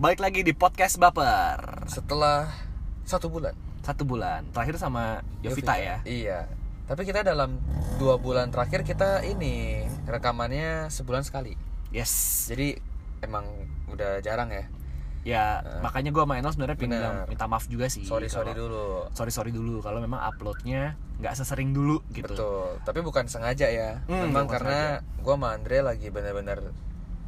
Balik lagi di podcast Baper. Setelah satu bulan. Satu bulan. Terakhir sama Yovita ya? Iya. Tapi kita dalam dua bulan terakhir kita ini rekamannya sebulan sekali. Yes. Jadi emang udah jarang ya. Ya makanya gue sama Enol sebenarnya bilang minta maaf juga sih sorry sorry dulu. Sorry sorry dulu Kalau memang uploadnya nggak sesering dulu gitu. Betul. Tapi bukan sengaja ya. Hmm, memang karena gua sama Andre lagi bener-bener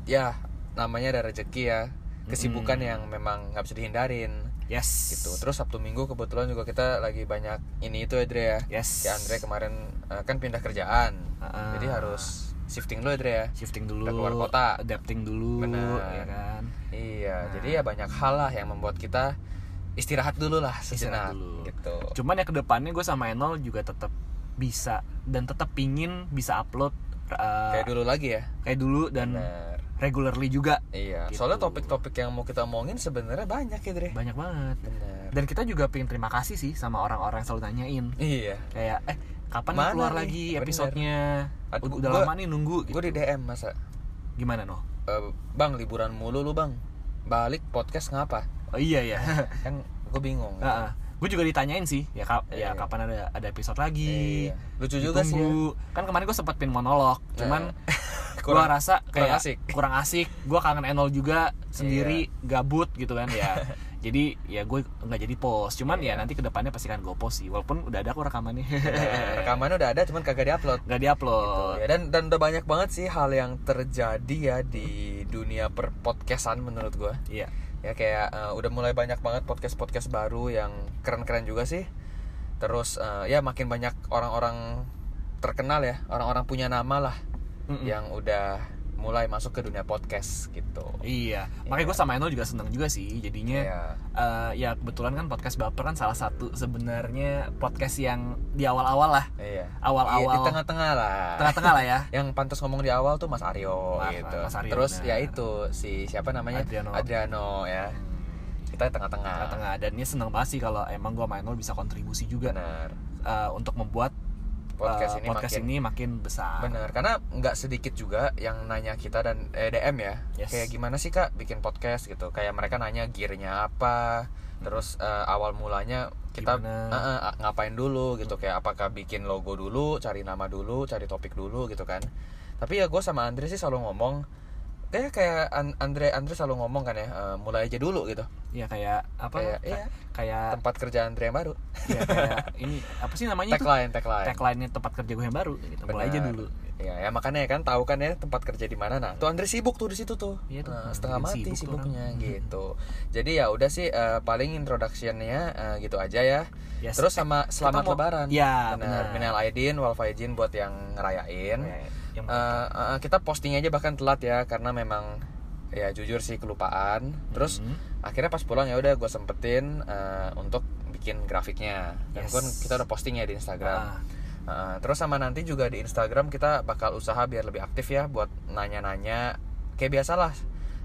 ya namanya ada rezeki ya kesibukan Hmm. yang memang nggak bisa dihindarin Yes gitu terus Sabtu Minggu kebetulan juga kita lagi banyak ini itu Andre ya Yes. si Andre kemarin eh, kan pindah kerjaan Ah. jadi harus shifting dulu Andre ya Shifting dulu Udah keluar kota. Adapting dulu Bener. ya kan iya Nah. jadi ya banyak hal lah yang membuat kita istirahat dulu lah Istirahat sejenak dulu. gitu Cuman ya ke depannya gue sama Enol juga tetap bisa dan tetap pingin bisa upload uh, kayak dulu lagi ya kayak dulu dan Bener. Regularly juga iya Gitu. soalnya topik-topik yang mau kita omongin sebenarnya banyak ya Dre banyak banget Bener. dan kita juga pengen terima kasih sih sama orang-orang yang selalu nanyain iya kayak eh kapan Mana keluar nih? lagi Bener. episodenya Aduh, udah gua- lama nih nunggu gitu. gue di DM masa gimana noh "Eh, bang liburan mulu lu bang balik podcast ngapa oh iya ya kan gue bingung gue juga ditanyain sih ya kap ya Iya. kapan ada ada episode lagi Iya. lucu juga sih ya. Ditunggu. kan kemarin gue sempet pin monolog cuman Gue rasa kurang kayak asik. kurang asik. Gue kangen Enol juga sendiri gabut gitu kan ya. Jadi ya gue nggak jadi post cuman ya Iya. nanti ke depannya pasti kan gue post sih walaupun udah ada kok rekamannya. Nah, rekamannya udah ada cuman kagak diupload. Nggak diupload. Ya. Dan dan udah banyak banget sih hal yang terjadi ya di dunia per podcastan menurut gue iya. Ya kayak eh, udah mulai banyak banget podcast podcast baru yang keren-keren juga sih. Terus eh, ya makin banyak orang-orang terkenal ya orang-orang punya nama lah Mm-mm. yang udah mulai masuk ke dunia podcast gitu Iya, makanya gue sama Enol juga seneng juga sih. Jadinya Iya. eh, ya kebetulan kan podcast baper kan salah satu sebenarnya podcast yang di awal-awal lah, iya Awal-awal. Iya, di tengah-tengah lah tengah-tengah lah ya. yang pantas ngomong di awal tuh Mas Aryo Mas- gitu Mas Aryo, terus benar. ya itu si siapa namanya Adriano. ya kita di tengah-tengah Tengah-tengah dan ini seneng banget sih kalau emang gue sama Enol bisa kontribusi juga benar eh, untuk membuat podcast eh, ini podcast makin ini makin besar. Bener, karena nggak sedikit juga yang nanya kita dan eh, DM ya, Yes. kayak gimana sih kak bikin podcast gitu? Kayak mereka nanya gearnya apa, terus eh, awal mulanya kita eh, eh, ngapain dulu gitu, kayak apakah bikin logo dulu, cari nama dulu, cari topik dulu gitu kan? Tapi ya gue sama Andre sih selalu ngomong, kayak kayak An- Andre Andre selalu ngomong kan ya, eh, mulai aja dulu gitu, Iya kayak apa? Kayak, Kayak, iya. kayak, tempat kerja Andre yang baru, ya, kayak ini apa sih namanya tuh? tagline tagline. Tagline-nya tempat kerja gue yang baru. Gitu. Mulai aja dulu. Ya, ya makanya kan tahu kan ya tempat kerja di mana. Nah, tuh Andre sibuk tuh di situ tuh. Iya tuh, Nah, setengah bikin mati sibuk sibuknya orang. gitu. Jadi ya udah sih eh, paling introductionnya eh, gitu aja ya. Yes. Terus sama selamat mau- lebaran. Ya, benar. Minal aidin wal faizin buat yang ngerayain. Yang Eh, eh, kita posting aja bahkan telat ya karena memang ya jujur sih kelupaan. Terus Mhm. akhirnya pas pulang ya udah gue sempetin eh, untuk bikin grafiknya. Dan Yes. kan kita udah posting ya di Instagram. Ah. Uh, terus sama nanti juga di Instagram kita bakal usaha biar lebih aktif ya buat nanya-nanya kayak biasalah.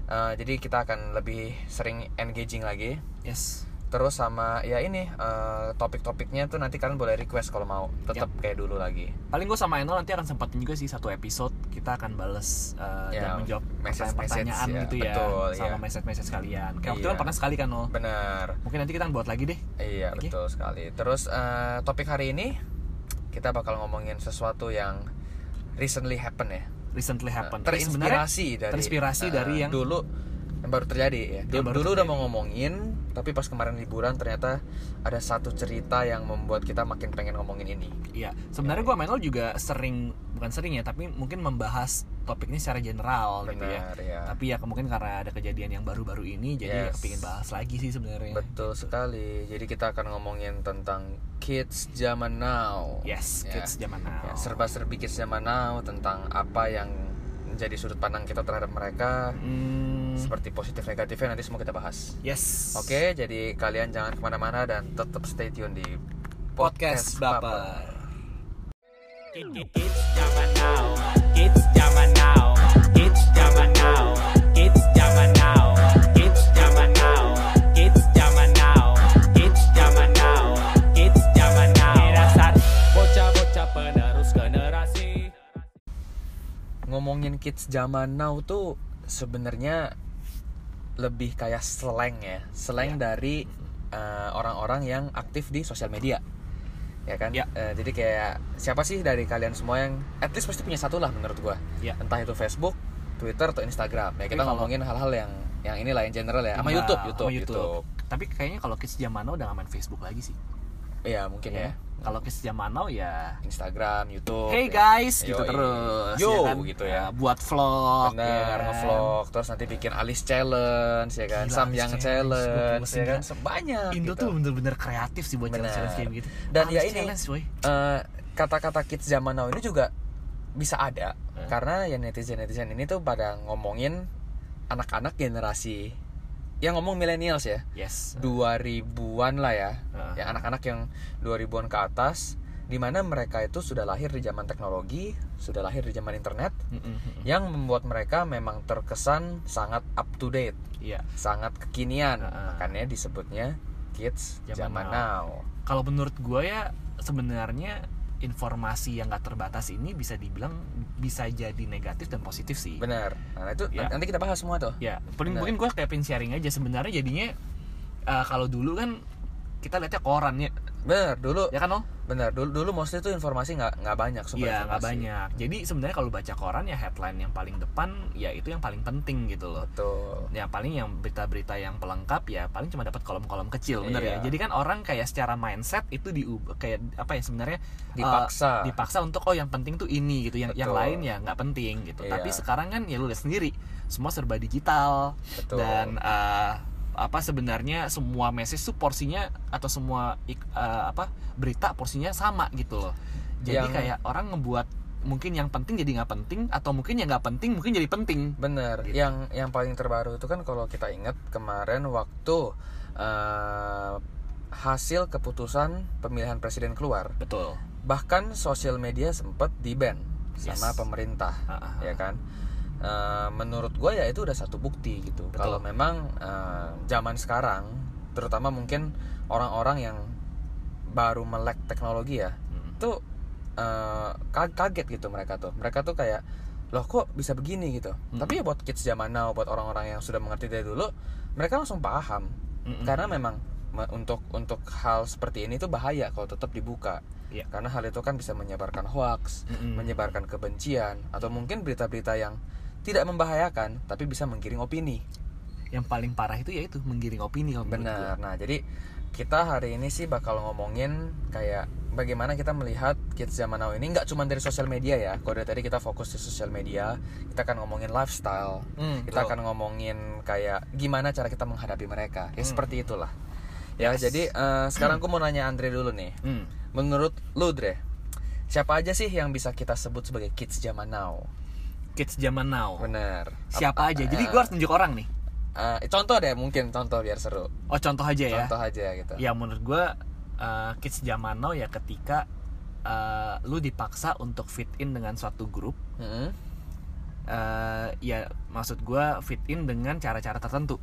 Uh, jadi kita akan lebih sering engaging lagi. Yes. Terus sama ya ini uh, topik-topiknya tuh nanti kalian boleh request kalau mau tetap kayak dulu lagi. Paling gue sama Enol nanti akan sempetin juga sih satu episode kita akan bales uh, Ya, dan menjawab message-message pertanyaan-pertanyaan ya, gitu ya betul, sama iya. message-message kalian. Kayak waktu itu Iya. kan pernah sekali kan Nol. Bener. Mungkin nanti kita buat lagi deh. Iya Oke. betul sekali. Terus uh, topik hari ini kita bakal ngomongin sesuatu yang recently happen ya. Recently happen. Terinspirasi dari terinspirasi uh, dari yang dulu yang baru terjadi ya. Dulu, baru dulu udah terjadi. mau ngomongin, tapi pas kemarin liburan ternyata ada satu cerita yang membuat kita makin pengen ngomongin ini. Iya, sebenarnya gue sama Enol juga sering bukan sering ya, tapi mungkin membahas topik ini secara general gitu ya. Benar ya. Tapi ya mungkin karena ada kejadian yang baru-baru ini, jadi ya Yes. kepingin bahas lagi sih sebenarnya. Betul sekali. Jadi kita akan ngomongin tentang kids zaman now. Yes, Ya. kids zaman now. Ya, serba-serbi kids zaman now tentang apa yang menjadi sudut pandang kita terhadap mereka. Hmm, Seperti positif negatifnya nanti semua kita bahas. yes. Oke, jadi kalian jangan ke mana-mana dan tetap stay tune di Podcast Baper. Kids zaman now, kids zaman now, kids zaman now, ngomongin kids zaman now tuh sebenarnya lebih kayak slang ya. Slang Iya. dari eh, orang-orang yang aktif di sosial media. Ya kan? Ya. Eh, jadi kayak siapa sih dari kalian semua yang at least pasti punya satu lah menurut gua. Ya. entah itu Facebook Twitter atau Instagram. Ya kita ngomongin hal-hal yang yang inilah yang general ya. Sama Iya, YouTube sama YouTube. YouTube. Tapi kayaknya kalau kids zaman now udah gak main Facebook lagi sih. iya mungkin ya Kalau kids zaman now ya Instagram YouTube Hey ya. guys, gitu Yoi. terus. yo ya kan? gitu ya Nah, buat vlog. Bener, ya kan? ngevlog terus nanti bikin alis challenge ya kan, Gila, samyang Alice challenge, challenge, ya kan, sebanyak Indo gitu. tuh bener-bener kreatif sih buat Bener. challenge kayak gitu. Dan ya Alice ini, challenge. Eh, kata-kata kids zaman now ini juga bisa ada Eh. karena ya netizen netizen ini tuh pada ngomongin anak-anak generasi yang ngomong millennials ya Yes. 2000-an lah ya Heeh. ya anak-anak yang 2000-an ke atas di mana mereka itu sudah lahir di zaman teknologi sudah lahir di zaman internet Mm-mm. yang membuat mereka memang terkesan sangat up to date Iya. sangat kekinian Heeh. makanya disebutnya kids Zaman zaman, now. now. Kalau menurut gue ya sebenarnya informasi yang gak terbatas ini bisa dibilang bisa jadi negatif dan positif sih. benar nah itu Ya. nanti kita bahas semua tuh Ya, paling mungkin gue kayak pengen sharing aja sebenarnya jadinya eh, kalau dulu kan kita lihatnya koran ya, benar dulu ya kan oh? benar dulu dulu mostly tuh informasi nggak nggak banyak sumber Iya nggak banyak. Jadi sebenarnya kalau baca koran ya headline yang paling depan ya itu yang paling penting gitu loh. betul Ya paling yang berita-berita yang pelengkap ya paling cuma dapat kolom-kolom kecil, bener Iya. ya. Jadi kan orang kayak secara mindset itu diubah kayak apa ya sebenarnya eh, Dipaksa. dipaksa untuk oh yang penting tuh ini gitu, yang yang Betul. lain ya nggak penting gitu. Iya. Tapi sekarang kan ya lu lihat sendiri semua serba digital Betul. dan eh, apa sebenarnya semua message tuh porsinya atau semua eh, apa berita porsinya sama gitu loh. Jadi Yang- kayak orang ngebuat mungkin yang penting jadi nggak penting atau mungkin yang nggak penting mungkin jadi penting. bener Gitu. yang yang paling terbaru itu kan kalau kita ingat kemarin waktu eh, hasil keputusan pemilihan presiden keluar Betul. bahkan sosial media sempat di ban sama Yes. pemerintah Ah, ah, ah. ya kan Eh, menurut gue ya itu udah satu bukti gitu Betul. kalau memang eh, zaman sekarang terutama mungkin orang-orang yang baru melek teknologi ya Mm. tuh ka- kaget gitu mereka tuh mereka tuh kayak loh kok bisa begini gitu Mm. tapi ya buat kids zaman now buat orang-orang yang sudah mengerti dari dulu mereka langsung paham Mm-mm. karena memang me- untuk untuk hal seperti ini tuh bahaya kalau tetap dibuka Iya. karena hal itu kan bisa menyebarkan hoax Mm-mm. menyebarkan kebencian atau mungkin berita-berita yang tidak membahayakan tapi bisa menggiring opini. Yang paling parah itu ya itu menggiring opini kalau benar. nah jadi kita hari ini sih bakal ngomongin kayak bagaimana kita melihat kids zaman now ini nggak cuma dari sosial media ya. Kalau dari tadi kita fokus di sosial media kita akan ngomongin lifestyle. Hmm, kita betul. akan ngomongin kayak gimana cara kita menghadapi mereka. Ya Hmm. seperti itulah. Ya Yes. jadi eh, sekarang aku mau nanya Andre dulu nih. Hmm. menurut lu Dre siapa aja sih yang bisa kita sebut sebagai kids zaman now kids zaman now. Bener siapa aja? Jadi eh, gue harus tunjuk orang nih. eh, contoh deh mungkin contoh biar seru. Oh contoh aja ya? Contoh aja gitu. Ya menurut gue uh, kids zaman now ya ketika uh, lu dipaksa untuk fit in dengan suatu grup. Mm-mm. uh, ya maksud gue fit in dengan cara-cara tertentu.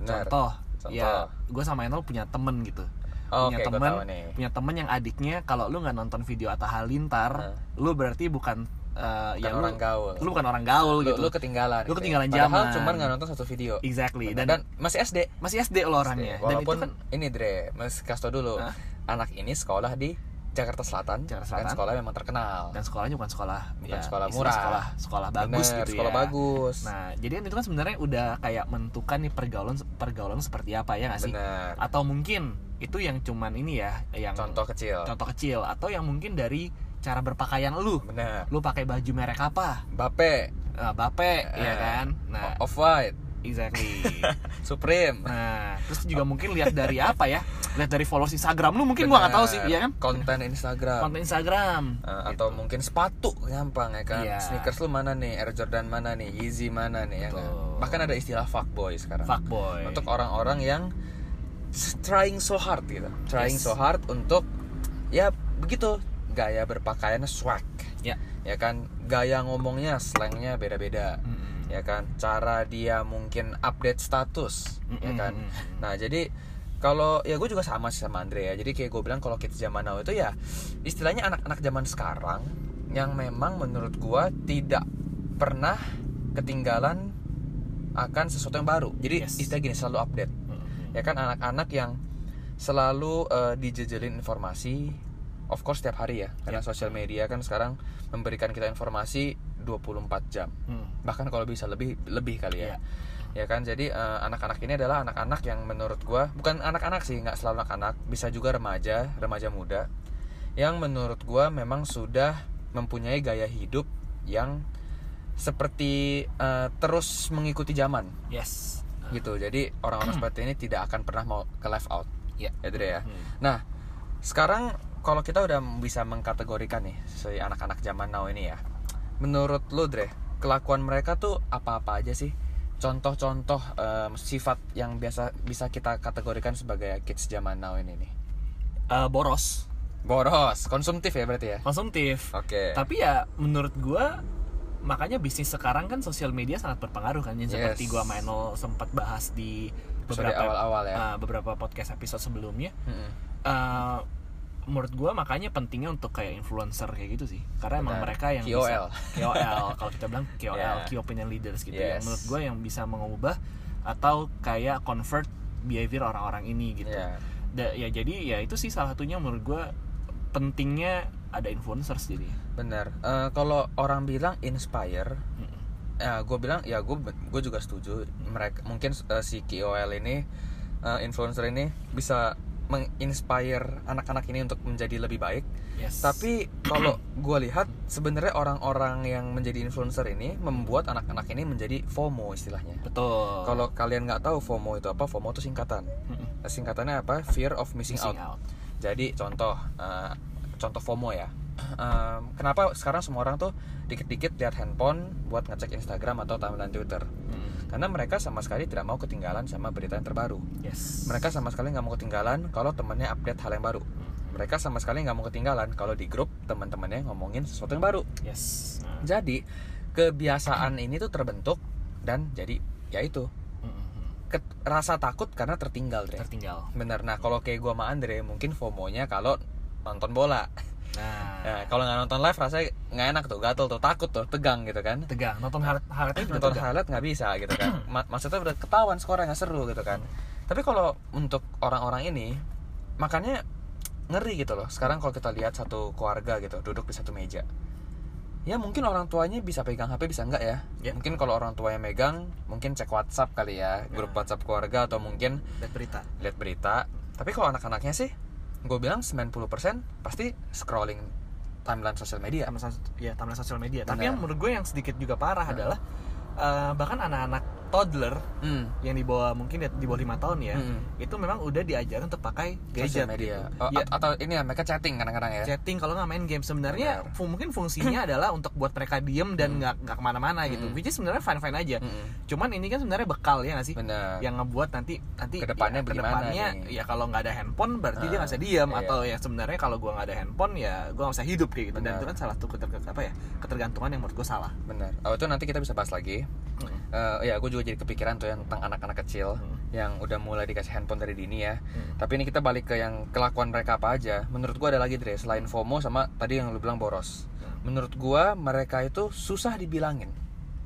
Benar. contoh, Contoh. ya gue sama Enol punya temen gitu. Oh, punya gua temen punya temen yang adiknya kalau lu nggak nonton video Atta Halilintar Nah. lu berarti bukan uh, Bukan ya lu- orang gaul. lu bukan orang gaul lu, gitu. lu ketinggalan Lu gitu ya. ketinggalan Padahal zaman. cuman nggak nonton satu video. Exactly. Dan, dan, masih SD masih SD lo orangnya. Dan itu walaupun kan ini Dre mas kasih tau dulu. Hah? anak ini sekolah di Jakarta Selatan, Jakarta dan Selatan. sekolah memang terkenal. Dan sekolahnya bukan sekolah Bukan ya, sekolah murah. sekolah sekolah bagus Bener, gitu sekolah ya. bagus. Nah jadi kan itu kan sebenarnya udah kayak menentukan nih pergaulan pergaulan seperti apa ya nggak sih? Bener. Atau mungkin itu yang cuman ini ya yang contoh kecil. contoh kecil. Atau yang mungkin dari cara berpakaian lu. Bener lu pakai baju merek apa? Bape nah, bape ya Eh, kan? Nah. off white exactly. Supreme. Nah terus juga mungkin lihat dari apa ya? Lihat dari followers Instagram lu mungkin gua nggak tahu sih Bener. ya kan? Konten Instagram. Konten Instagram. Eh, atau mungkin sepatu gampang ya kan? Iya. sneakers lu mana nih? Air Jordan mana nih? Yeezy mana nih ya kan? Bahkan ada istilah fuckboy sekarang. Fuckboy. Untuk orang-orang yang trying so hard gitu. Trying Yes. so hard untuk ya begitu gaya berpakaiannya swag. Ya. Ya kan gaya ngomongnya slangnya beda-beda. Mm-mm. ya kan cara dia mungkin update status. Ya Mm-mm, kan? Mm-mm. nah jadi kalau ya gue juga sama sih sama Andre ya. Jadi kayak gue bilang kalau kids zaman now itu ya istilahnya anak-anak zaman sekarang yang memang menurut gue tidak pernah ketinggalan akan sesuatu yang baru. Jadi Yes. istilah gini selalu update. Ya kan anak-anak yang selalu eh, dijejelin informasi of course setiap hari ya karena Ya. sosial media kan sekarang memberikan kita informasi 24 jam. Hmm. bahkan kalau bisa lebih lebih kali ya. Ya kan? Jadi eh, anak-anak ini adalah anak-anak yang menurut gua bukan anak-anak sih nggak selalu anak-anak bisa juga remaja remaja muda yang menurut gua memang sudah mempunyai gaya hidup yang seperti eh, terus mengikuti zaman. Yes. Gitu. Jadi orang-orang seperti ini tidak akan pernah mau ke left out. Ya ya Dre ya. Hmm. nah sekarang kalau kita udah bisa mengkategorikan nih si anak-anak zaman now ini ya. Menurut lu Dre kelakuan mereka tuh apa-apa aja sih? Contoh-contoh em, sifat yang biasa bisa kita kategorikan sebagai kids zaman now ini nih. Eh, boros. Boros. Konsumtif ya berarti ya? Konsumtif. Oke. Tapi ya menurut gua makanya bisnis sekarang kan sosial media sangat berpengaruh kan yang seperti Yes. gua Mano sempat bahas di beberapa awal-awal ya. ah, beberapa podcast episode sebelumnya. Mm-mm. Eh, menurut gua makanya pentingnya untuk kayak influencer kayak gitu sih karena emang Benar. mereka yang KOL. bisa KOL kalau kita bilang KOL Yeah. key opinion leaders gitu Yes. yang menurut gua yang bisa mengubah atau kayak convert behavior orang-orang ini gitu Iya. Da- ya jadi ya itu sih salah satunya menurut gua pentingnya ada influencers jadi benar Eh, kalau orang bilang inspire Mm-mm. ya gue bilang ya gue gue juga setuju mereka mungkin eh, si KOL ini eh, influencer ini bisa menginspire anak-anak ini untuk menjadi lebih baik yes tapi kalau gue lihat sebenarnya orang-orang yang menjadi influencer ini membuat anak-anak ini menjadi FOMO istilahnya betul kalau kalian nggak tahu FOMO itu apa FOMO itu singkatan Mm-mm. singkatannya apa fear of missing, missing out out jadi contoh eh, contoh FOMO ya. Em, kenapa sekarang semua orang tuh dikit-dikit lihat handphone buat ngecek Instagram atau timeline Twitter? Mm. Karena mereka sama sekali tidak mau ketinggalan sama berita yang terbaru. yes Mereka sama sekali nggak mau ketinggalan kalau temennya update hal yang baru. Mereka sama sekali nggak mau ketinggalan kalau di grup teman-temannya ngomongin sesuatu yang baru. yes Jadi kebiasaan ini tuh terbentuk dan jadi ya itu Mm-mm. ket- rasa takut karena tertinggal deh. tertinggal Bener. Nah kalau kayak gua sama Andre mungkin FOMO-nya kalau nonton bola. Nah Nah, kalau nggak nonton live rasanya nggak enak tuh, gatel tuh, takut tuh, tegang gitu kan. tegang nonton highlight juga Nonton highlight nggak bisa gitu kan. Ma- maksudnya udah ketahuan skornya nggak seru gitu kan. Tapi kalau untuk orang-orang ini, makanya ngeri gitu loh. Sekarang kalau kita lihat satu keluarga gitu, duduk di satu meja. Ya mungkin orang tuanya bisa pegang HP bisa enggak ya? Ya. Mungkin kalau orang tuanya megang, mungkin cek WhatsApp kali ya, grup Nah. WhatsApp keluarga atau mungkin lihat berita lihat berita. Tapi kalau anak-anaknya sih, gue bilang 90% pasti scrolling timeline sosial media. timeline ya timeline sosial media. Tapi yang menurut gue yang sedikit juga parah adalah eh, bahkan anak-anak toddler Hmm. yang di bawah mungkin di, bawah lima tahun ya Mm-mm. itu memang udah diajarin untuk pakai gadget media. gitu. Oh, Ya, at- atau ini ya mereka chatting kadang-kadang ya. chatting kalau nggak main game sebenarnya Benar. fu- mungkin fungsinya adalah untuk buat mereka diem dan nggak nggak ke mana-mana gitu Mm-mm. which is sebenarnya fine fine aja Mm-mm. cuman ini kan sebenarnya bekal ya nggak sih Benar. yang ngebuat nanti nanti Ke depannya ya, ke depannya nih? ya kalau nggak ada handphone berarti dia Ah, nggak bisa diam iya. atau ya sebenarnya kalau gua nggak ada handphone ya gua nggak bisa hidup kayak gitu dan Benar. itu kan salah satu keter apa ya ketergantungan yang menurut gua salah Benar. Oh itu nanti kita bisa bahas lagi. Mm. Eh, ya gue juga jadi kepikiran tuh yang tentang anak-anak kecil Hmm. yang udah mulai dikasih handphone dari dini ya. Hmm. Tapi ini kita balik ke yang kelakuan mereka apa aja. Menurut gua ada lagi Dre, selain FOMO sama tadi yang lu bilang boros. Hmm. Menurut gua mereka itu susah dibilangin.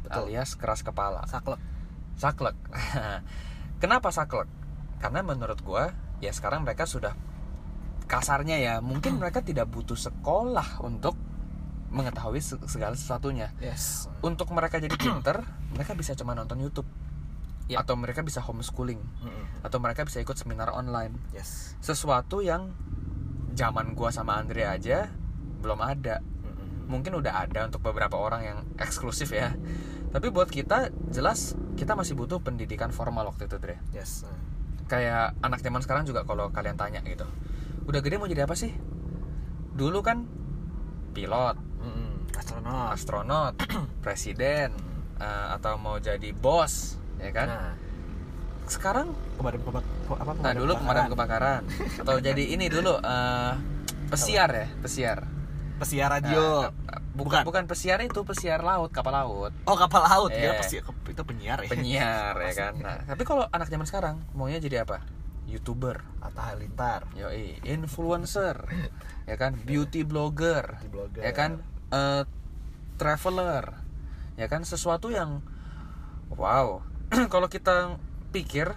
Betul. Alias keras kepala. saklek saklek. Kenapa saklek? Karena menurut gua ya sekarang mereka sudah kasarnya ya, mungkin mereka tidak butuh sekolah untuk mengetahui se- segala sesuatunya. yes Untuk mereka jadi pinter, mereka bisa cuma nonton YouTube. Ya. Atau mereka bisa homeschooling, Mm-mm. atau mereka bisa ikut seminar online. yes Sesuatu yang zaman gua sama Andre aja belum ada. Mm-mm. Mungkin udah ada untuk beberapa orang yang eksklusif ya. Tapi buat kita jelas kita masih butuh pendidikan formal waktu itu, Dre. yes kayak anak zaman sekarang juga kalau kalian tanya gitu udah gede mau jadi apa sih dulu kan pilot Mm-mm. astronot. astronot presiden eh, atau mau jadi bos ya kan? Nah. Sekarang? Pemadam kebak apa nah dulu pemadam kebakaran? atau jadi ini dulu eh, pesiar ya pesiar. Pesiar radio. Eh, eh, bukan. bukan pesiar itu pesiar laut kapal laut. Oh kapal laut. Iya. ya pesiar itu penyiar ya? Penyiar ya kan? Nah tapi kalau anak zaman sekarang maunya jadi apa youtuber Atta Halilintar Yoi, influencer, ya kan, beauty blogger, Beauty blogger. ya kan, eh, traveler, ya kan, sesuatu yang wow, kalau kita pikir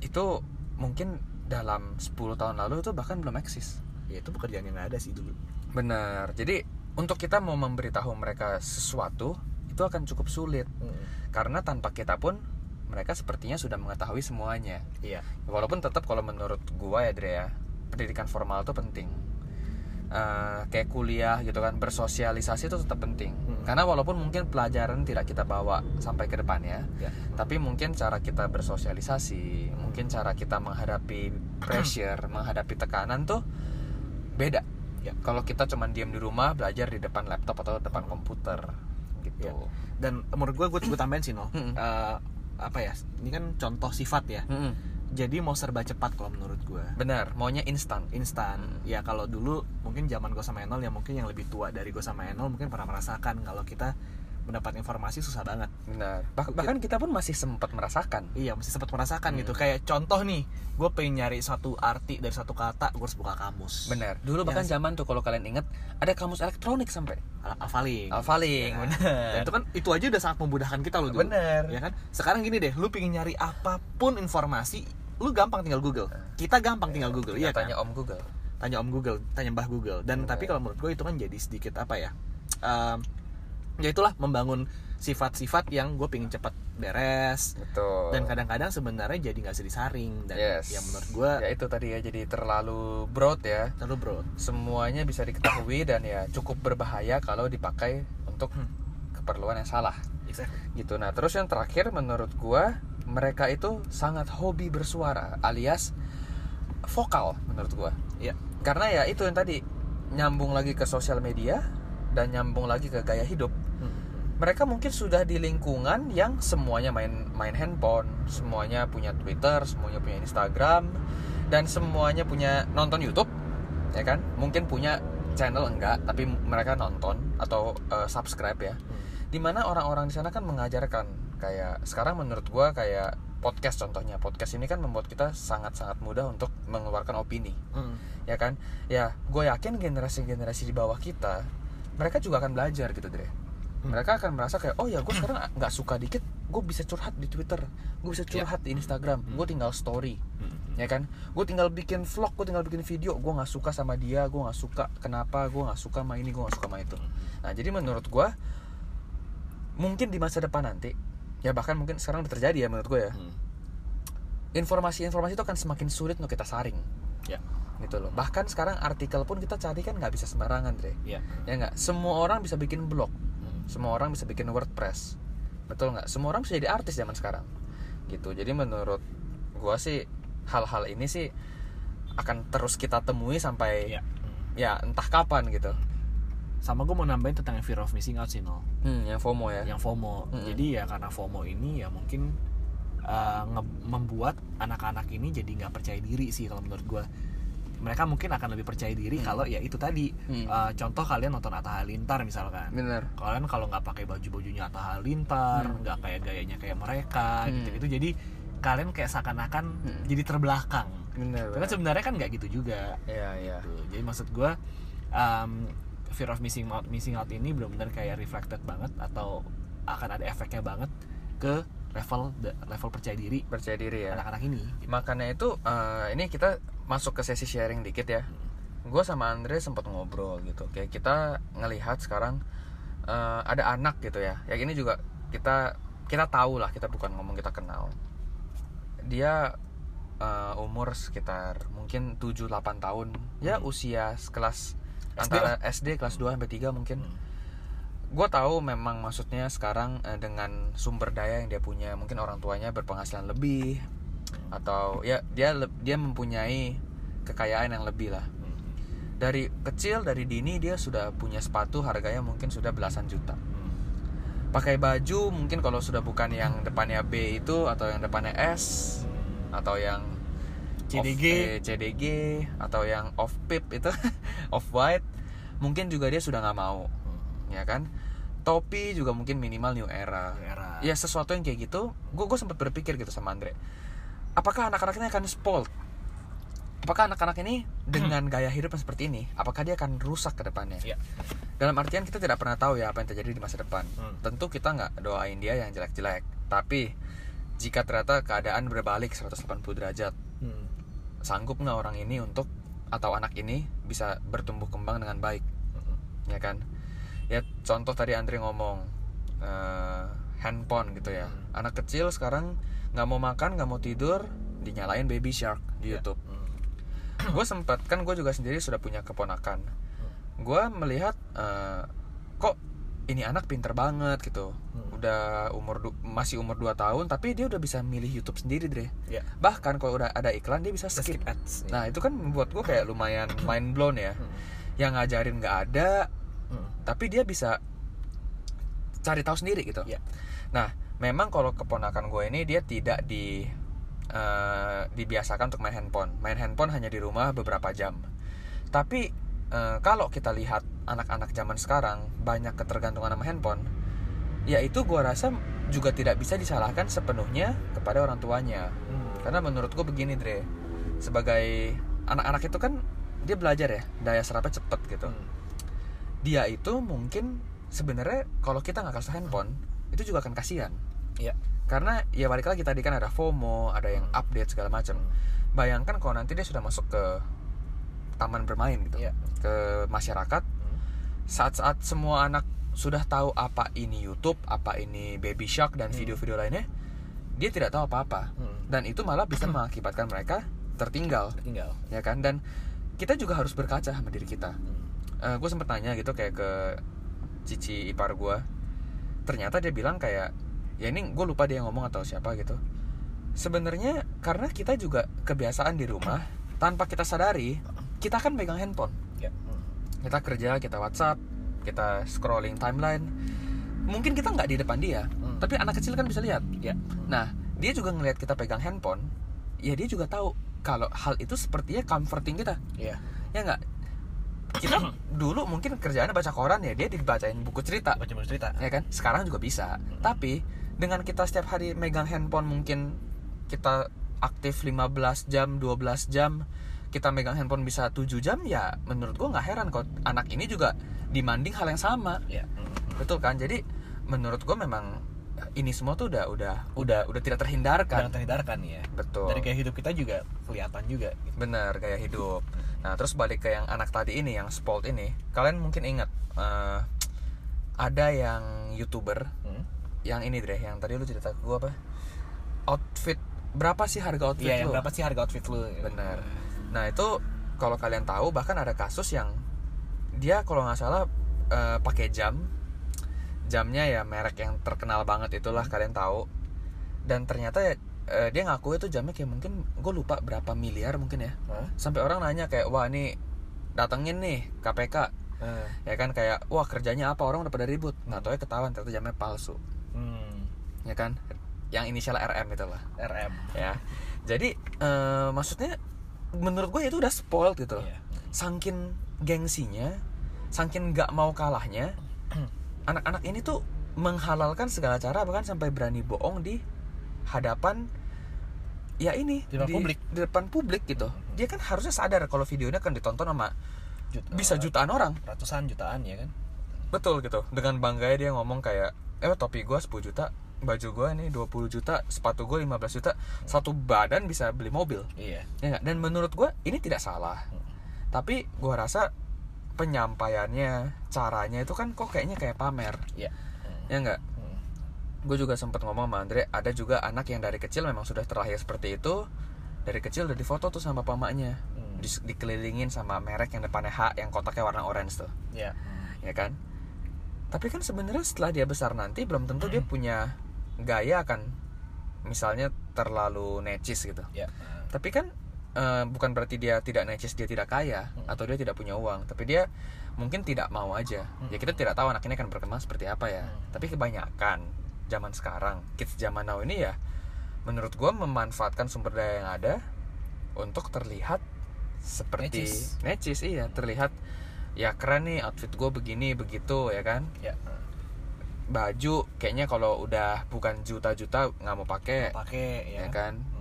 itu mungkin dalam 10 tahun lalu itu bahkan belum eksis. Ya itu pekerjaan yang ada sih dulu. Benar. Jadi untuk kita mau memberitahu mereka sesuatu itu akan cukup sulit. Karena tanpa kita pun mereka sepertinya sudah mengetahui semuanya iya walaupun tetap kalau menurut gua ya Dre ya pendidikan formal itu penting Eh, kayak kuliah gitu kan bersosialisasi itu tetap penting Hmm. karena walaupun mungkin pelajaran tidak kita bawa sampai ke depannya ya tapi mungkin cara kita bersosialisasi mungkin cara kita menghadapi pressure menghadapi tekanan tuh beda Ya. kalau kita cuman diam di rumah belajar di depan laptop atau depan komputer gitu Ya. dan menurut gue gue tambahin sih no Mm-mm. Apa ya ini kan contoh sifat ya Mm-mm. jadi mau serba cepat kalau menurut gue benar maunya instan instan Hmm. ya kalau dulu mungkin zaman gue sama Enol ya mungkin yang lebih tua dari gue sama Enol mungkin pernah merasakan kalau kita mendapat informasi susah banget benar Bah- bahkan kita pun masih sempat merasakan iya masih sempat merasakan Hmm. gitu kayak contoh nih gue pengen nyari satu arti dari satu kata gue harus buka kamus benar dulu Ya, bahkan sih. zaman tuh kalau kalian inget ada kamus elektronik sampai Al- Alphalink Alphalink Ya. benar Dan itu kan itu aja udah sangat memudahkan kita loh dulu. Bener. Ya kan? Sekarang gini deh, lu pengen nyari apa pun informasi, lu gampang tinggal Google. Kita gampang tinggal Google, iya kan? tanya Om Google Tanya Om Google, tanya Mbah Google. Dan Bener. tapi kalau menurut gue itu kan jadi sedikit apa ya? Ehm, ya itulah membangun sifat-sifat yang gue pengen cepat beres. Betul. Dan kadang-kadang sebenarnya jadi nggak bisa disaring dan yes. ya menurut gue ya itu tadi ya jadi terlalu broad ya. Terlalu bro semuanya bisa diketahui dan ya cukup berbahaya kalau dipakai untuk Hmm. keperluan yang salah. Exactly. gitu. Nah terus yang terakhir menurut gua mereka itu sangat hobi bersuara alias vokal menurut gua. Ya. Karena ya itu yang tadi nyambung lagi ke sosial media dan nyambung lagi ke gaya hidup. Mereka mungkin sudah di lingkungan yang semuanya main main handphone, semuanya punya Twitter, semuanya punya Instagram, dan semuanya punya nonton YouTube, ya kan? Mungkin punya channel enggak, tapi mereka nonton atau eh, subscribe ya. Di mana orang-orang di sana kan mengajarkan kayak sekarang menurut gua kayak podcast contohnya podcast ini kan membuat kita sangat-sangat mudah untuk mengeluarkan opini Hmm. ya kan ya gue yakin generasi-generasi di bawah kita mereka juga akan belajar gitu deh Hmm. Mereka akan merasa kayak oh ya gue sekarang nggak suka dikit gue bisa curhat di Twitter gue bisa curhat di Instagram gue tinggal story. Hmm. ya kan? Gue tinggal bikin vlog gue tinggal bikin video gue nggak suka sama dia gue nggak suka kenapa gue nggak suka sama ini gue nggak suka sama itu. Nah jadi menurut gue mungkin di masa depan nanti ya bahkan mungkin sekarang udah terjadi ya menurut gue ya Hmm. informasi-informasi itu akan semakin sulit untuk kita saring. Ya. Gitu loh. Bahkan sekarang artikel pun kita cari kan nggak bisa sembarangan Dre. Ya. Ya nggak? Semua orang bisa bikin blog. Hmm. Semua orang bisa bikin WordPress. Betul nggak? Semua orang bisa jadi artis zaman sekarang. Gitu. Jadi menurut gua sih hal-hal ini sih akan terus kita temui sampai ya ya entah kapan gitu. Sama gue mau nambahin tentang yang fear of missing out sih no hmm, yang FOMO ya? Yang FOMO. Mm-mm. Jadi ya karena FOMO ini ya mungkin uh, membuat anak-anak ini jadi nggak percaya diri sih kalau menurut gue. Mereka mungkin akan lebih percaya diri Hmm. kalau ya itu tadi. Hmm. Uh, contoh kalian nonton Atta Halilintar misalkan. bener Kalian kalau nggak pakai baju-bajunya Atta Halilintar, Hmm. nggak kayak gayanya kayak mereka, Hmm. gitu-gitu. Jadi kalian kayak seakan-akan Hmm. jadi terbelakang. bener Karena sebenarnya kan nggak gitu juga. ya ya Gitu. Jadi maksud gue um, fear of missing out missing out ini benar-benar kayak reflected banget atau akan ada efeknya banget ke level level percaya diri percaya diri ya. anak-anak ini. makanya itu eh, ini kita masuk ke sesi sharing dikit ya. Gue sama Andre sempat ngobrol gitu. Kayak kita ngelihat sekarang eh, ada anak gitu ya. Ya ini juga kita kita tahu lah kita bukan ngomong kita kenal. Dia eh, umur sekitar mungkin 7-8 tahun. Ya Hmm. usia kelas SD antara SD kelas 2 sampai 3 mungkin. Hmm. Gue tahu memang maksudnya sekarang eh, dengan sumber daya yang dia punya mungkin orang tuanya berpenghasilan lebih atau ya dia dia mempunyai kekayaan yang lebih lah dari kecil dari dini dia sudah punya sepatu harganya mungkin sudah belasan juta pakai baju mungkin kalau sudah bukan yang depannya B itu atau yang depannya S atau yang CDG. off- eh, CDG atau yang off pip itu off white mungkin juga dia sudah nggak mau. Ya kan topi juga mungkin minimal new era Era. ya sesuatu yang kayak gitu gue gue sempat berpikir gitu sama Andre apakah anak-anak ini akan spoiled apakah anak-anak ini dengan gaya hidup yang seperti ini apakah dia akan rusak ke depannya Ya. dalam artian kita tidak pernah tahu ya apa yang terjadi di masa depan Hmm. tentu kita nggak doain dia yang jelek-jelek tapi jika ternyata keadaan berbalik 180 derajat Hmm. sanggup nggak orang ini untuk atau anak ini bisa bertumbuh kembang dengan baik Hmm. ya kan ya contoh tadi Andre ngomong eh, handphone gitu ya Hmm. anak kecil sekarang nggak mau makan nggak mau tidur dinyalain baby shark di Ya. YouTube Hmm. gue sempat kan gue juga sendiri sudah punya keponakan gue melihat eh, kok ini anak pinter banget gitu Hmm. udah umur masih umur 2 tahun tapi dia udah bisa milih YouTube sendiri deh Ya. bahkan kalau udah ada iklan dia bisa skip skip ads. nah itu kan membuat gue kayak lumayan mind blown ya Hmm. yang ngajarin nggak ada Hmm. tapi dia bisa cari tahu sendiri gitu Ya. nah memang kalau keponakan gue ini dia tidak di eh, dibiasakan untuk main handphone main handphone hanya di rumah beberapa jam tapi eh, kalau kita lihat anak-anak zaman sekarang banyak ketergantungan sama handphone ya itu gue rasa juga tidak bisa disalahkan sepenuhnya kepada orang tuanya Hmm. karena menurut gue begini Dre sebagai anak-anak itu kan dia belajar ya daya serapnya cepet gitu Hmm. Dia itu mungkin sebenarnya kalau kita nggak kasih handphone itu juga akan kasihan Ya. karena ya balik lagi tadi kan ada FOMO ada yang update segala macam bayangkan kalau nanti dia sudah masuk ke taman bermain gitu Ya. ke masyarakat Hmm. saat-saat semua anak sudah tahu apa ini YouTube apa ini Baby Shark dan Hmm. video-video lainnya dia tidak tahu apa-apa Hmm. dan itu malah bisa mengakibatkan mereka tertinggal Tinggal. ya kan dan kita juga harus berkaca sama diri kita Hmm. Gue sempet nanya gitu kayak ke cici ipar gue ternyata dia bilang kayak ya ini gue lupa dia ngomong atau siapa gitu sebenarnya karena kita juga kebiasaan di rumah tanpa kita sadari kita kan megang handphone Ya. Kita kerja kita WhatsApp kita scrolling timeline mungkin kita nggak di depan dia Hmm. tapi anak kecil kan bisa lihat Ya. nah dia juga ngelihat kita pegang handphone ya dia juga tahu kalau hal itu sepertinya comforting kita Ya. ya nggak kita dulu mungkin kerjaannya baca koran ya dia dibacain buku cerita Baca buku cerita. ya kan sekarang juga bisa tapi dengan kita setiap hari megang handphone mungkin kita aktif 15 jam 12 jam kita megang handphone bisa 7 jam ya menurut gua nggak heran kok anak ini juga demanding hal yang sama Ya. Hmm. betul kan jadi menurut gua memang ini semua tuh udah udah udah udah tidak terhindarkan Jangan terhindarkan ya. betul Dari gaya hidup kita juga kelihatan juga. Gitu. bener gaya hidup nah terus balik ke yang anak tadi ini yang spoiled ini kalian mungkin ingat eh, ada yang youtuber Hmm. yang ini deh yang tadi lu cerita ke gua apa outfit berapa sih harga outfit yang lu berapa sih harga outfit lu? bener nah itu kalau kalian tahu bahkan ada kasus yang dia kalau nggak salah eh, pakai jam jamnya ya merek yang terkenal banget itulah kalian tahu. Dan ternyata ya eh, dia ngaku itu jamnya kayak mungkin gue lupa berapa miliar mungkin ya. Hah? sampai orang nanya kayak wah ini datengin nih KPK Eh, ya kan kayak wah kerjanya apa? Orang udah pada ribut. Nggak tahu ya ketahuan ternyata jamnya palsu. Hmm. ya kan? Yang inisial RM itu lah. RM. ya. Jadi eh, maksudnya menurut gue itu udah spoiled gitu. Iya. saking gengsinya saking nggak mau kalahnya anak-anak ini tuh menghalalkan segala cara bahkan sampai berani bohong di hadapan ya ini Di depan publik. di depan publik gitu. Dia kan harusnya sadar kalau videonya kan ditonton sama Jut- bisa jutaan orang. Ratusan jutaan ya kan? betul gitu. Dengan bangganya dia ngomong kayak eh topi gua 10 juta baju gua ini 20 juta sepatu gua 15 juta satu badan bisa beli mobil. Iya. ya dan menurut gua ini tidak salah. Tapi gua rasa penyampaiannya caranya itu kan kok kayaknya kayak pamer Iya. Hmm. ya nggak Hmm. gue juga sempat ngomong sama Andre ada juga anak yang dari kecil memang sudah terlahir seperti itu dari kecil udah difoto tuh sama pamaknya Hmm. Dis- dikelilingin sama merek yang depannya H yang kotaknya warna orange tuh Iya. Hmm. ya kan tapi kan sebenarnya setelah dia besar nanti belum tentu dia punya gaya akan misalnya terlalu necis gitu Iya. tapi kan eh, bukan berarti dia tidak necis dia tidak kaya atau dia tidak punya uang tapi dia mungkin tidak mau aja ya kita tidak tahu anak ini akan berkembang seperti apa ya tapi kebanyakan zaman sekarang kids zaman now ini ya menurut gua memanfaatkan sumber daya yang ada untuk terlihat seperti Necis. necis, iya terlihat ya keren nih outfit gue begini begitu ya kan. Hmm. baju kayaknya kalau udah bukan juta-juta nggak mau pakai Pakai ya. ya kan Hmm.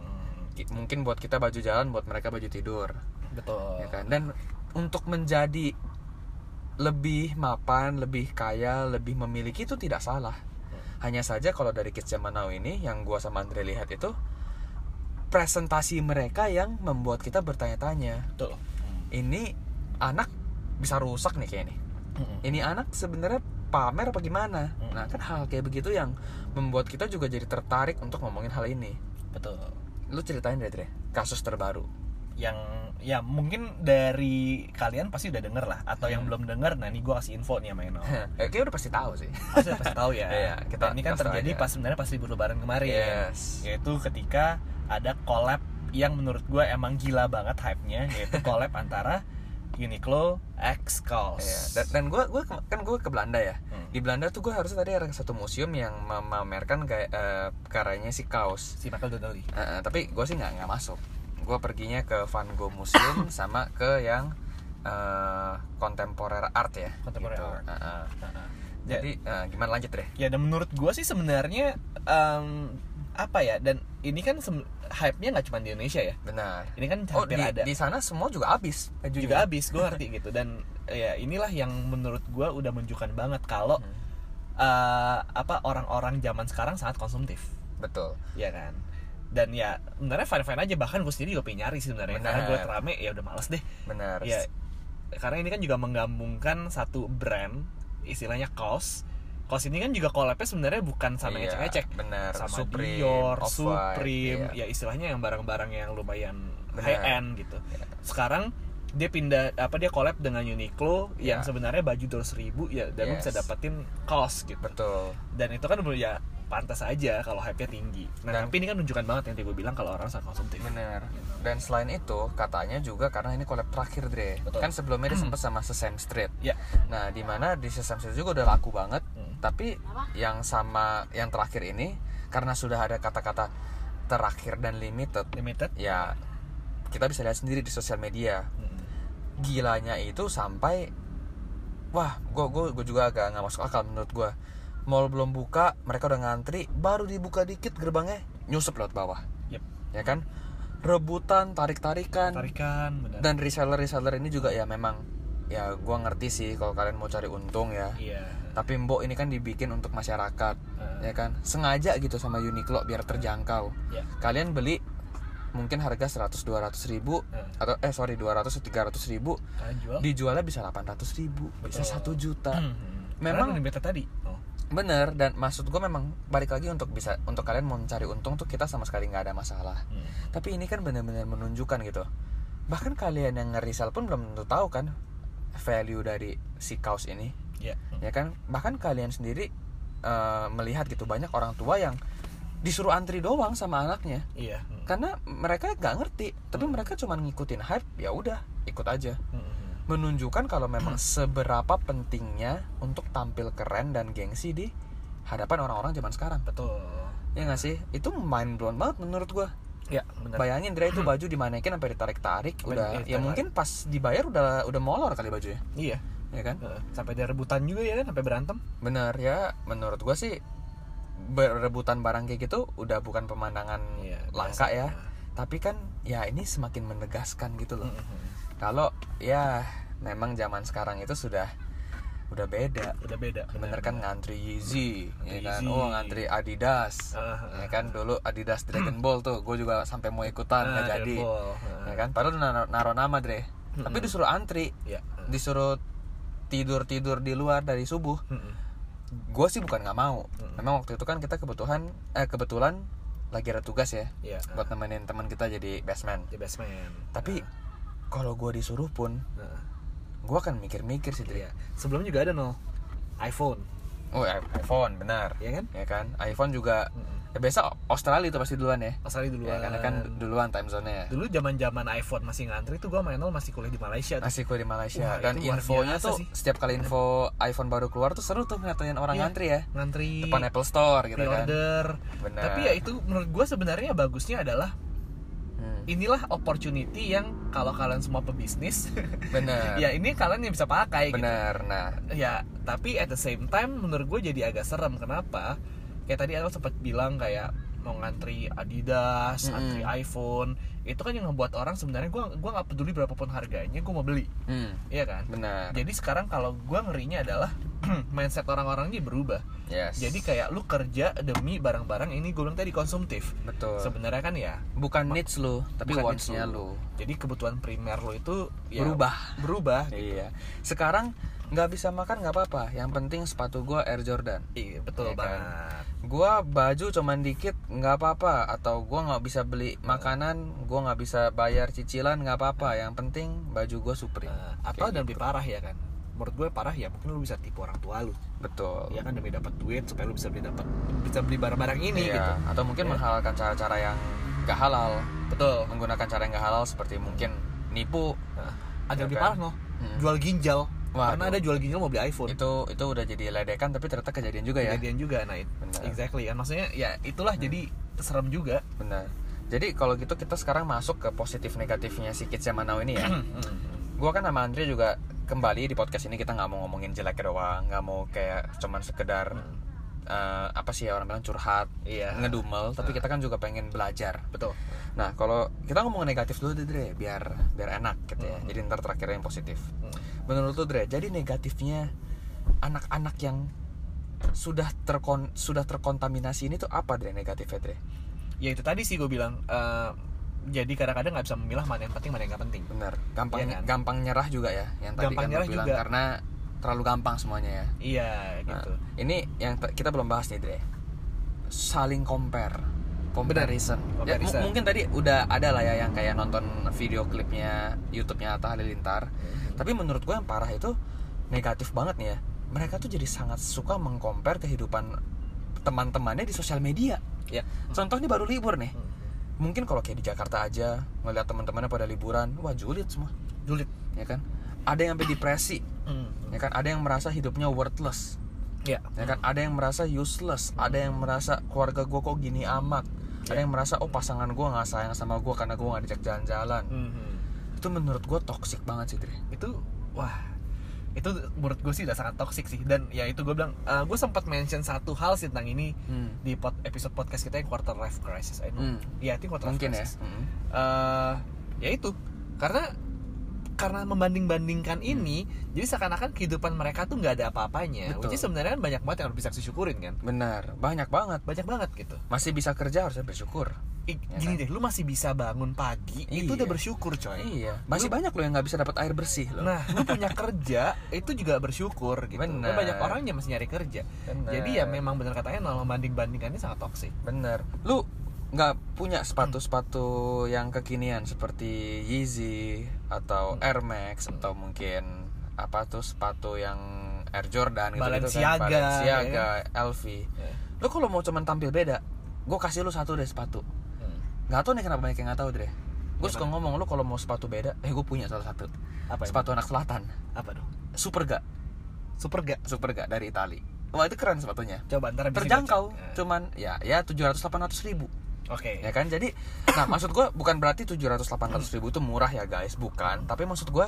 Mungkin buat kita baju jalan buat mereka baju tidur. Betul. ya kan? Dan untuk menjadi lebih mapan lebih kaya lebih memiliki itu tidak salah. Hanya saja kalau dari kids zaman now ini yang gua sama Andre lihat itu presentasi mereka yang membuat kita bertanya-tanya. Betul. Ini anak bisa rusak nih kayak ini ini anak sebenarnya pamer apa gimana? Hmm. nah kan hal kayak begitu yang membuat kita juga jadi tertarik untuk ngomongin hal ini. Betul lu ceritain deh Dre kasus terbaru. Yang ya mungkin dari kalian pasti udah denger lah atau yang belum denger nah ini gue kasih info nih sama Eno. Eh, kayaknya udah pasti tahu sih. Pasti udah pasti tahu ya. Iya, kita Dan ini kan terjadi aja. pas sebenarnya pas libur lebaran kemarin. Yes. yaitu ketika ada collab yang menurut gue emang gila banget hype-nya yaitu collab antara Uniqlo X Kaos Iya, dan, dan gue gua kan gue ke Belanda ya Hmm. di Belanda tuh gue harusnya tadi ada satu museum yang memamerkan kayak eh, karyanya si kaos si Michael Donnelly Eh, eh, tapi gue sih nggak nggak masuk gue perginya ke Van Gogh Museum sama ke yang eh, contemporary art ya Contemporary gitu. art. Eh, eh. Nah, jadi eh, gimana lanjut deh ya dan menurut gue sih sebenarnya em, apa ya dan ini kan hype-nya nggak cuma di Indonesia ya. Benar. Ini kan oh hampir di, ada. di sana semua juga habis bajunya. juga habis gue ngerti gitu. Dan ya inilah yang menurut gue udah menunjukkan banget kalau Hmm, eh, apa orang-orang zaman sekarang sangat konsumtif. Betul. Ya kan? Dan ya sebenarnya fine fine aja. Bahkan gue sendiri juga pengen nyari sih sebenarnya. Karena gue rame ya udah males deh. Benar. Ya karena ini kan juga menggabungkan satu brand istilahnya kaos kaos ini kan juga collabnya sebenarnya bukan sama Iya, ngecek-ngecek benar sama Supreme, Dior, Supreme, iya. ya istilahnya yang barang-barang yang lumayan Benar. high end gitu. Iya. Sekarang dia pindah apa dia collab dengan Uniqlo yang Iya. sebenarnya baju dua ribu ya dan lu Yes. bisa dapetin kaos gitu. betul Dan itu kan ya pantas aja kalau hype-nya tinggi. Nah, Dan- tapi ini kan menunjukkan banget yang tadi gue bilang kalau orang sangat konsumtif. Bener. Dan selain itu, katanya juga karena ini collab terakhir, Dre. Betul. Kan sebelumnya dia sempat sama Sesame Street. Ya. Nah, di mana di Sesame Street juga udah laku banget. Hmm. Tapi yang sama yang terakhir ini karena sudah ada kata-kata terakhir dan limited, Limited. ya kita bisa lihat sendiri di sosial media. Mm. Gilanya itu sampai wah, gue gue gue juga agak nggak masuk akal menurut gue. Mall belum buka, mereka udah ngantri, baru dibuka dikit gerbangnya, nyusup lewat bawah. Yep. Ya kan? Rebutan, tarik-tarikan, Tarikan benar. dan reseller reseller ini juga ya memang ya gua ngerti sih kalau kalian mau cari untung ya Iya. tapi mbok ini kan dibikin untuk masyarakat Eh. ya kan sengaja gitu sama Uniqlo biar terjangkau Ya. kalian beli mungkin harga 100 200 ribu Eh. atau eh sorry 200 atau 300 ribu jual? dijualnya bisa 800 ribu bisa Betul. satu juta Hmm. Memang- Karena limited tadi. Oh. Bener dan maksud gue memang balik lagi untuk bisa untuk kalian mau mencari untung tuh kita sama sekali nggak ada masalah Hmm. tapi ini kan benar-benar menunjukkan gitu bahkan kalian yang ngerisal pun belum tentu tahu kan value dari si kaos ini Ya. ya kan bahkan kalian sendiri eh, melihat gitu banyak orang tua yang disuruh antri doang sama anaknya Iya. Hmm. karena mereka nggak ngerti tapi mereka cuma ngikutin hype ya udah ikut aja Hmm. Menunjukkan kalau memang seberapa pentingnya untuk tampil keren dan gengsi di hadapan orang-orang zaman sekarang Betul. ya nggak sih itu mind blown banget menurut gua Ya, benar. bayangin Dre itu baju dimanekin sampai ditarik-tarik udah eh, ya tarik. mungkin pas dibayar udah udah molor kali bajunya Iya. ya kan. Sampai ada rebutan juga ya kan, sampai berantem. bener ya menurut gua sih berebutan barang kayak gitu udah bukan pemandangan Iya, langka biasa. ya tapi kan ya ini semakin menegaskan gitu loh Hmm. Kalau ya memang zaman sekarang itu sudah udah beda. Udah beda. bener kan ngantri Yeezy ya kan? Yeezy. oh ngantri Adidas. Ah, ya kan? Dulu Adidas Dragon Ball tuh gue juga sampai mau ikutan nggak Ah, jadi. Ball. Ah. ya kan? Padahal naro, naro nama Dre. Tapi disuruh antri. Ya. disuruh tidur tidur di luar dari subuh. Gue sih bukan nggak mau. Memang waktu itu kan kita kebutuhan eh kebetulan lagi ada tugas ya Iya. buat nemenin teman kita jadi bestman The best man. tapi kalau gue disuruh pun Nah, gue akan mikir-mikir sih Dre iya. Sebelumnya juga ada no iPhone, oh iPhone benar ya kan? ya kan iPhone juga ya biasa Australia itu pasti duluan ya Australia duluan. ya, karena kan duluan time zone-nya ya. dulu zaman-zaman iPhone masih ngantri tuh gua main masih kuliah di Malaysia tuh. masih gue di Malaysia Wah, dan infonya tuh sih. setiap kali info iPhone baru keluar tuh seru tuh ngatain orang Iya. ngantri ya Ngantri. depan Apple Store gitu kan pre-order. Benar. Tapi ya itu menurut gua sebenarnya bagusnya adalah Hmm, inilah opportunity yang kalau kalian semua pebisnis bener ya ini kalian yang bisa pakai gitu. bener nah. Ya tapi at the same time menurut gue jadi agak serem. Kenapa? Kayak tadi Adel sempat bilang kayak mau ngantri Adidas, Mm-mm. ngantri iPhone, itu kan yang ngebuat orang sebenarnya gua gua nggak peduli berapapun harganya, gua mau beli, Hmm, iya kan? benar. Jadi sekarang kalau gua ngerinya adalah mindset orang-orang ini berubah. Yes. Jadi kayak lu kerja demi barang-barang ini gue bilang tadi konsumtif. betul. Sebenarnya kan ya Bukan needs lu, tapi wants-nya itu. lu. Jadi kebutuhan primer lo itu ya Berubah. Berubah. Iya. Sekarang nggak bisa makan nggak apa-apa. Yang penting sepatu gua Air Jordan. Iya, betul Iya kan? banget. Gua baju cuman dikit nggak apa-apa. Atau gua nggak bisa beli makanan, gua nggak bisa bayar cicilan nggak apa-apa. Yang penting baju gua Supreme. Nah, atau Kayak dan gitu. lebih parah ya kan. Menurut gue parah ya mungkin lu bisa tipu orang tua lu. Betul. Ya kan demi dapat duit supaya lu bisa beli dapat bisa beli barang-barang ini Iya. gitu. Atau mungkin Iya. menghalalkan cara-cara yang gak halal. Betul. Menggunakan cara yang gak halal seperti mungkin nipu. Nah, ada Iya lebih kan? parah no. Hmm. Jual ginjal. Waduh. Karena ada jual ginjal mau beli iPhone. Itu itu udah jadi ledekan tapi ternyata kejadian juga ya. Kejadian juga nah it- Benar. exactly kan maksudnya ya itulah jadi serem juga. Benar. Jadi kalau gitu kita sekarang masuk ke positif negatifnya si Kids Now ini ya. Gua kan sama Andre juga kembali di podcast ini kita nggak mau ngomongin jelek doang, nggak mau kayak cuman sekedar eh, apa sih ya orang bilang curhat, Iya. ngedumel, tapi kita kan juga pengen belajar. Betul. Nah kalau kita ngomong negatif dulu deh Dre, biar biar enak gitu ya. Hmm. Jadi ntar terakhir yang positif. Hmm. Menurut lu Dre, jadi negatifnya anak-anak yang sudah terkon sudah terkontaminasi ini tuh apa Dre negatifnya Dre? Ya itu tadi sih gue bilang eh, jadi kadang-kadang nggak bisa memilah mana yang penting mana yang nggak penting. Bener, gampang Iya kan? gampang nyerah juga ya yang tadi Gampang kan nyerah bilang juga. karena terlalu gampang semuanya ya. Iya Nah, gitu. ini yang kita belum bahas nih Dre. Saling compare. Comparison. Ya, mu- Comparison. mungkin tadi udah ada lah ya yang kayak nonton video klipnya YouTube-nya Atta Halilintar. Hmm. Tapi menurut gue yang parah itu negatif banget nih ya. Mereka tuh jadi sangat suka mengcompare kehidupan teman-temannya di sosial media. Ya. Contohnya baru libur nih. Hmm. Mungkin kalau kayak di Jakarta aja ngeliat teman-temannya pada liburan, wah julid semua, Julid. ya kan? Ada yang sampai depresi, Hmm. ya kan? Ada yang merasa hidupnya worthless, Ya. ya kan? Ada yang merasa useless, ada yang merasa keluarga gue kok gini amat, ada Ya. yang merasa oh pasangan gue nggak sayang sama gue karena gue nggak diajak jalan-jalan. Hmm. Itu menurut gue toxic banget sih, Dre. Itu wah itu menurut gue sih udah sangat toxic sih dan ya itu gue bilang gue sempat mention satu hal sih tentang ini Hmm. di pod- episode podcast kita yang quarter life crisis I know. Hmm. Iya, itu quarter life Mungkin ya. crisis. Mm. eh ya itu karena karena membanding-bandingkan ini jadi seakan-akan kehidupan mereka tuh nggak ada apa-apanya which is sebenarnya kan banyak banget yang harus bisa disyukurin kan Benar, banyak banget. banyak banget gitu Masih bisa kerja harusnya bersyukur. I- Ya gini kan? deh lu masih bisa bangun pagi itu Iya. udah bersyukur coy Iya, masih banyak loh yang nggak bisa dapat air bersih loh. nah lu punya kerja itu juga bersyukur gitu Bener. Kan banyak orang yang masih nyari kerja Bener. jadi ya memang benar katanya kalau membanding-bandingkannya sangat toksik Bener. Lu nggak punya sepatu-sepatu yang kekinian seperti Yeezy atau Hmm. Air Max atau mungkin apa tuh sepatu yang Air Jordan gitu, Balenciaga, kan Balenciaga, ya LV. Ya. Lu kalau mau cuman tampil beda, gue kasih lu satu deh sepatu. Hmm. Nggak tahu nih kenapa banyak yang nggak tahu deh. Gue suka ngomong lu kalau mau sepatu beda, eh gue punya salah satu. apa Sepatu anak selatan, apa dong Superga, super gak Superga dari Itali. Wah itu keren sepatunya. coba ntar Terjangkau, cuman ya ya 700-800 ribu. Oke. Ya kan? Jadi nah maksud gue bukan berarti 700 800 ribu itu murah ya guys. Bukan. Tapi maksud gue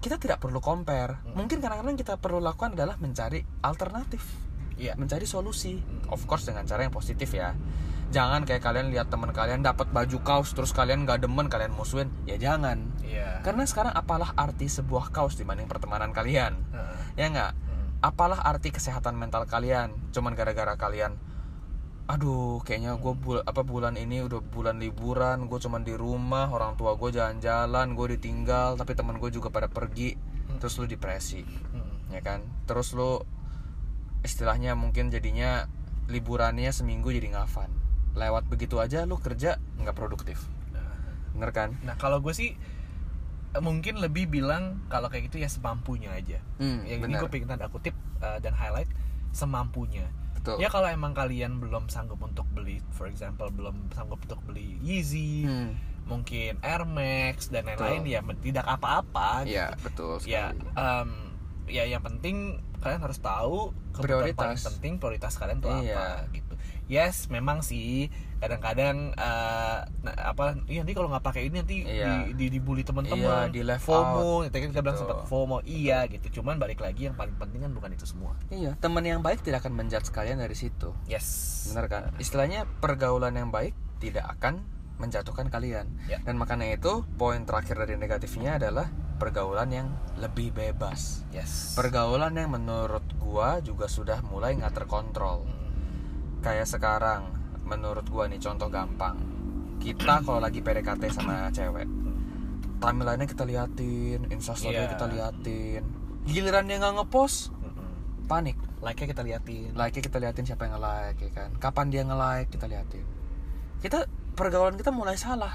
kita tidak perlu compare. Mungkin kadang-kadang kita perlu lakukan adalah mencari alternatif. Iya. Mencari solusi. Of course dengan cara yang positif ya. Jangan kayak kalian lihat teman kalian dapat baju kaos terus kalian nggak demen kalian musuhin. Ya jangan. Iya. Karena sekarang apalah arti sebuah kaos dibanding pertemanan kalian? Heeh. ya nggak? Hmm. apalah arti kesehatan mental kalian? Cuman gara-gara kalian aduh kayaknya gue bul apa bulan ini udah bulan liburan gue cuman di rumah orang tua gue jalan-jalan gue ditinggal tapi teman gue juga pada pergi terus lu depresi Hmm. ya kan? Terus lu istilahnya mungkin jadinya liburannya seminggu jadi ngafan. Lewat begitu aja lu kerja nggak produktif. Bener kan? Nah kalau gue sih mungkin lebih bilang kalau kayak gitu ya semampunya aja. Hmm, yang ini gue pengen tanda kutip eh, dan highlight semampunya. Betul Ya kalau emang kalian belum sanggup untuk beli, for example belum sanggup untuk beli Yeezy, Hmm, mungkin Air Max dan lain-lain ya tidak apa-apa. iya betul Ya, sekali em, ya yang penting kalian harus tahu Prioritas. paling penting prioritas kalian tuh Iya. apa gitu. Yes memang sih kadang-kadang nah, apa iya nanti kalau nggak pakai ini nanti Iya. di, di dibully teman-teman Iya, di left FOMO tadi kan kita bilang sempat FOMO iya gitu cuman balik lagi yang paling penting kan bukan itu semua Iya, teman yang baik tidak akan menjudge kalian dari situ. yes Benar kan? Istilahnya pergaulan yang baik tidak akan menjatuhkan kalian. Ya. Dan makanya itu poin terakhir dari negatifnya adalah pergaulan yang lebih bebas. yes Pergaulan yang menurut gua juga sudah mulai nggak terkontrol. Mm. Kayak sekarang, menurut gua nih contoh gampang. Kita kalau lagi PDKT sama cewek, timeline-nya kita liatin, instastory Iya. kita liatin. Giliran dia nggak ngepost, panik. like-nya kita liatin like kita liatin siapa yang nge-like ya kan kapan dia nge-like kita liatin kita pergaulan kita mulai salah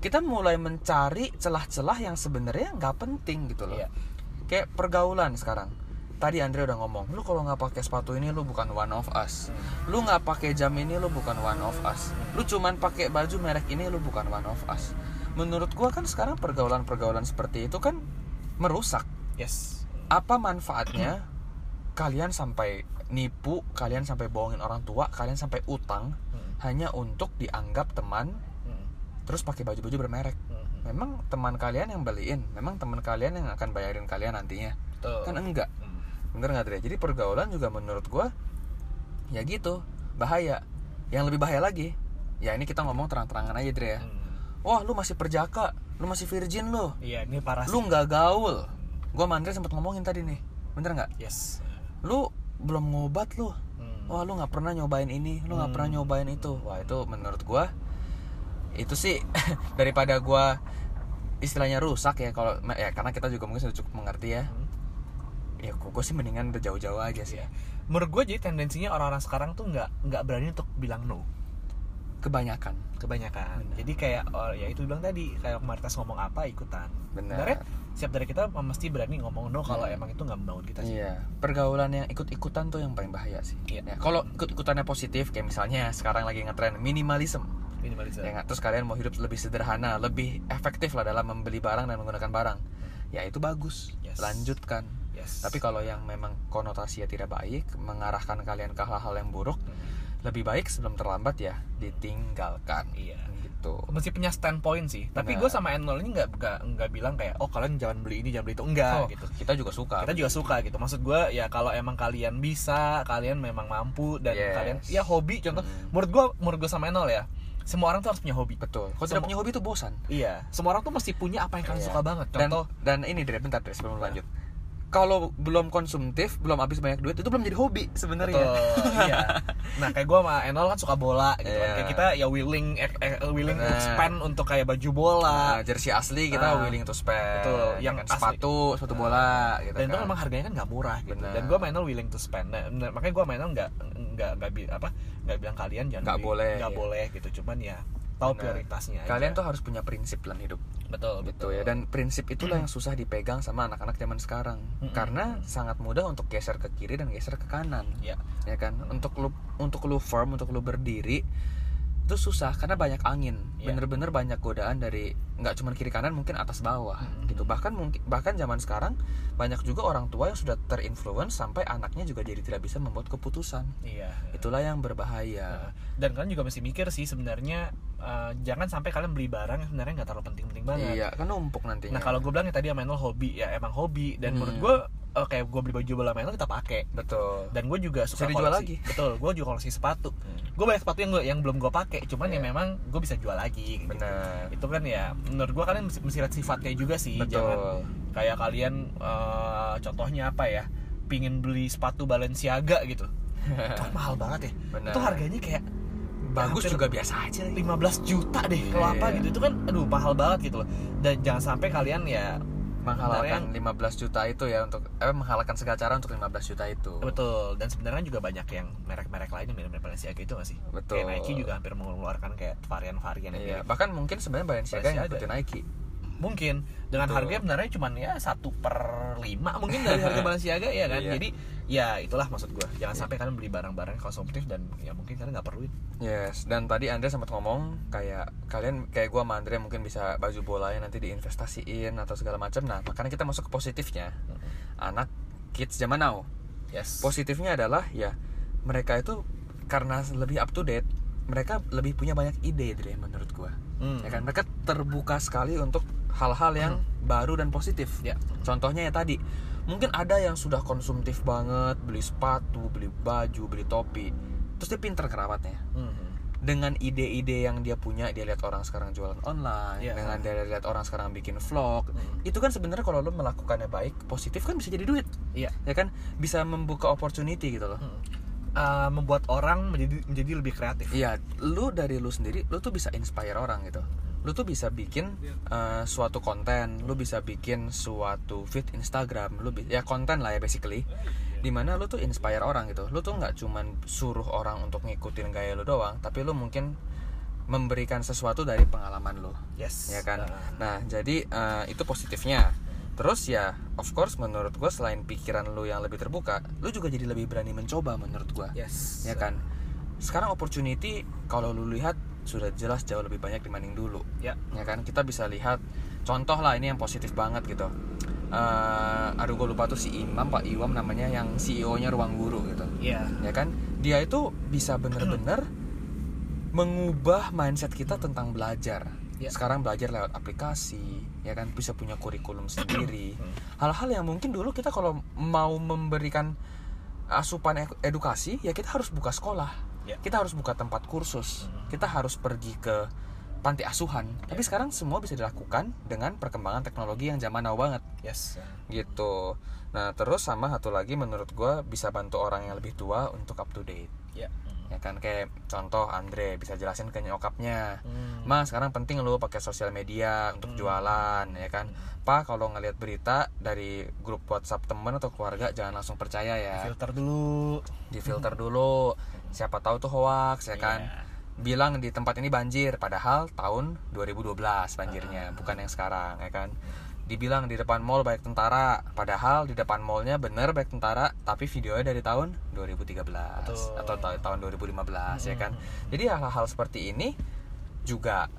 kita mulai mencari celah-celah yang sebenarnya nggak penting gitu loh Iya. kayak pergaulan sekarang tadi Andre udah ngomong lu kalau nggak pakai sepatu ini lu bukan one of us lu nggak pakai jam ini lu bukan one of us lu cuman pakai baju merek ini lu bukan one of us menurut gua kan sekarang pergaulan-pergaulan seperti itu kan merusak yes apa manfaatnya kalian sampai nipu, kalian sampai bohongin orang tua, kalian sampai utang Mm. hanya untuk dianggap teman Mm. terus pakai baju-baju bermerek. Mm. Memang teman kalian yang beliin, memang teman kalian yang akan bayarin kalian nantinya. Betul. Kan enggak. Mm. Bener nggak Dre? Jadi pergaulan juga menurut gua ya gitu, bahaya. Yang lebih bahaya lagi, ya ini kita ngomong terang-terangan aja Dre ya. Mm. Wah, lu masih perjaka, lu masih virgin lu. iya ini parah sih. Lu nggak gaul. Gua sama Andre sempat ngomongin tadi nih. Bener nggak? yes lu belum ngobat lu Mm. wah lu nggak pernah nyobain ini lu nggak Hmm. pernah nyobain itu wah itu menurut gua itu sih daripada gua istilahnya rusak ya kalau ya karena kita juga mungkin sudah cukup mengerti ya Mm. Ya gue sih mendingan udah jauh-jauh aja sih Iya. menurut gue jadi tendensinya orang-orang sekarang tuh nggak nggak berani untuk bilang no. Kebanyakan. Kebanyakan. Benar. jadi kayak oh, ya itu bilang tadi kayak Martes ngomong apa ikutan. Benar. Sebenarnya siap dari kita mesti berani ngomong no kalau Hmm. emang itu nggak membangun kita sih. Iya. Pergaulan yang ikut-ikutan tuh yang paling bahaya sih. Iya. Ya, kalau ikut-ikutannya positif kayak misalnya sekarang lagi ngetren minimalism. Minimalisme ya terus kalian mau hidup lebih sederhana lebih efektif lah dalam membeli barang dan menggunakan barang. Ya itu bagus. Yes. lanjutkan yes Tapi kalau yang memang konotasinya tidak baik, mengarahkan kalian ke hal-hal yang buruk, lebih baik sebelum terlambat ya ditinggalkan. iya Gitu. mesti punya standpoint sih tapi gue sama Enol ini nggak nggak bilang kayak oh kalian jangan beli ini jangan beli itu enggak Oh, gitu kita juga suka. kita juga suka gitu maksud gue ya kalau emang kalian bisa kalian memang mampu dan Yes. kalian ya hobi contoh Mm. menurut gue menurut gue sama Enol ya semua orang tuh harus punya hobi Betul. Kalau tidak punya hobi itu bosan. iya semua orang tuh mesti punya apa yang kalian Iya. suka banget Dan contoh dan ini Dre, bentar Dre, sebelum lanjut. Kalau belum konsumtif, belum habis banyak duit, itu belum jadi hobi sebenarnya. Iya. Nah kayak gue sama Enol kan suka bola gitu kan. Iya. Kayak kita ya willing eh, eh, willing to Benar. spend untuk kayak baju bola. Nah, jersey asli kita Ah. willing to spend. Betul, Ya yang kan, asli. sepatu, sepatu bola gitu Dan itu kan. memang harganya kan nggak murah gitu. Benar. Dan gue sama Enol willing to spend. Nah, bener, makanya gue sama Enol nggak nggak nggak apa nggak bilang kalian jangan Nggak boleh, nggak iya. boleh gitu. Cuman ya tahu Benar. prioritasnya. Kalian aja. tuh harus punya prinsip dalam hidup. betul gitu ya dan prinsip itulah yang susah dipegang sama anak-anak zaman sekarang Mm-mm. karena sangat mudah untuk geser ke kiri dan geser ke kanan ya ya kan untuk lu untuk lu firm untuk lu berdiri itu susah karena banyak angin Iya. bener-bener banyak godaan dari nggak cuma kiri kanan mungkin atas bawah Mm-mm. gitu bahkan mungkin bahkan zaman sekarang banyak juga orang tua yang sudah terinfluence sampai anaknya juga jadi tidak bisa membuat keputusan iya. itulah yang berbahaya Nah, dan kalian juga mesti mikir sih sebenarnya eh, jangan sampai kalian beli barang yang sebenarnya nggak terlalu penting-penting banget. iya kan numpuk nantinya Nah kalau gue bilang ya tadi sama Enol hobi ya emang hobi dan Hmm. menurut gue eh, kayak gue beli baju bola Enol kita pakai betul dan gue juga suka Bisa koleksi. lagi. betul gue juga koleksi sepatu gue banyak sepatu yang gua- yang belum gue pakai cuman ya Iya. memang gue bisa jual lagi gitu. benar itu kan ya menurut gue kalian mesti, mesti lihat sifatnya juga sih betul jangan kayak kalian eh, contohnya apa ya pingin beli sepatu Balenciaga gitu itu mahal banget ya Benar. itu harganya kayak bagus juga biasa aja 15 juta deh kalau apa Iya. gitu itu kan aduh mahal banget gitu loh dan jangan sampai kalian ya menghalalkan 15 juta itu ya untuk eh menghalalkan segala cara untuk 15 juta itu betul dan sebenarnya juga banyak yang merek-merek lainnya mirip-mirip Balenciaga itu gak sih Betul. kayak Nike juga hampir mengeluarkan kayak varian-varian yang Iya, bahkan mungkin sebenarnya Balenciaga yang Balenciaga. ngikutin Nike. Mungkin dengan Betul. harganya sebenarnya cuman ya satu per lima mungkin dari harga Balenciaga ya kan Iya. jadi ya itulah maksud gue jangan sampai kalian beli barang-barang konsumtif dan ya mungkin kalian nggak perluin Yes, dan tadi Andre sempat ngomong kayak kalian kayak gua sama Andre mungkin bisa baju bolanya nanti diinvestasiin atau segala macam. Nah, makanya kita masuk ke positifnya. Anak kids zaman now. yes Positifnya adalah ya mereka itu karena lebih up to date mereka lebih punya banyak ide Dre menurut gua Hmm. ya kan mereka terbuka sekali untuk hal-hal yang baru dan positif Ya. contohnya ya tadi mungkin ada yang sudah konsumtif banget beli sepatu beli baju beli topi terus dia pinter kerabatnya Hmm. dengan ide-ide yang dia punya dia lihat orang sekarang jualan online Iya. dengan dia lihat orang sekarang bikin vlog itu kan sebenarnya kalau lo melakukannya baik positif kan bisa jadi duit Iya. ya kan bisa membuka opportunity gitu loh Uh, membuat orang menjadi menjadi lebih kreatif. Iya, lu dari lu sendiri, lu tuh bisa inspire orang gitu. Lu tuh bisa bikin uh, suatu konten, lu bisa bikin suatu feed Instagram, lu bi- ya konten lah ya basically. Di mana lu tuh inspire orang gitu. Lu tuh nggak cuman suruh orang untuk ngikutin gaya lu doang, tapi lu mungkin memberikan sesuatu dari pengalaman lu, Yes. ya kan. Nah, jadi uh, itu positifnya. Terus ya, of course menurut gua selain pikiran lu yang lebih terbuka, lu juga jadi lebih berani mencoba menurut gua yes. ya kan sekarang opportunity kalau lu lihat sudah jelas jauh lebih banyak dibanding dulu. Ya. ya kan? Kita bisa lihat contoh lah ini yang positif banget gitu. Eh, aduh gue lupa tuh si Imam Pak Iwam namanya yang CEO nya Ruang Guru gitu. Iya. ya kan? Dia itu bisa bener-bener mengubah mindset kita tentang belajar. Ya. sekarang belajar lewat aplikasi ya kan? Bisa punya kurikulum sendiri. Hal-hal yang mungkin dulu kita kalau mau memberikan asupan edukasi ya kita harus buka sekolah Ya. kita harus buka tempat kursus. Kita harus pergi ke panti asuhan. Tapi sekarang semua bisa dilakukan dengan perkembangan teknologi yang zaman now banget. Yes. gitu nah terus sama satu lagi menurut gue bisa bantu orang yang lebih tua untuk up to date. Ya. ya kan kayak contoh Andre bisa jelasin ke nyokapnya. Hmm. Mas sekarang penting lo pakai sosial media untuk jualan ya kan. Pak kalau ngelihat berita dari grup WhatsApp temen atau keluarga jangan langsung percaya ya. Filter dulu. difilter dulu. Siapa tahu tuh hoax ya kan. Iya. bilang di tempat ini banjir padahal tahun 2012 banjirnya bukan yang sekarang ya kan dibilang di depan mall banyak tentara. Padahal di depan mallnya bener banyak tentara tapi videonya dari tahun 2013 Betul. atau ta- tahun 2015 ya kan? Jadi hal-hal seperti ini juga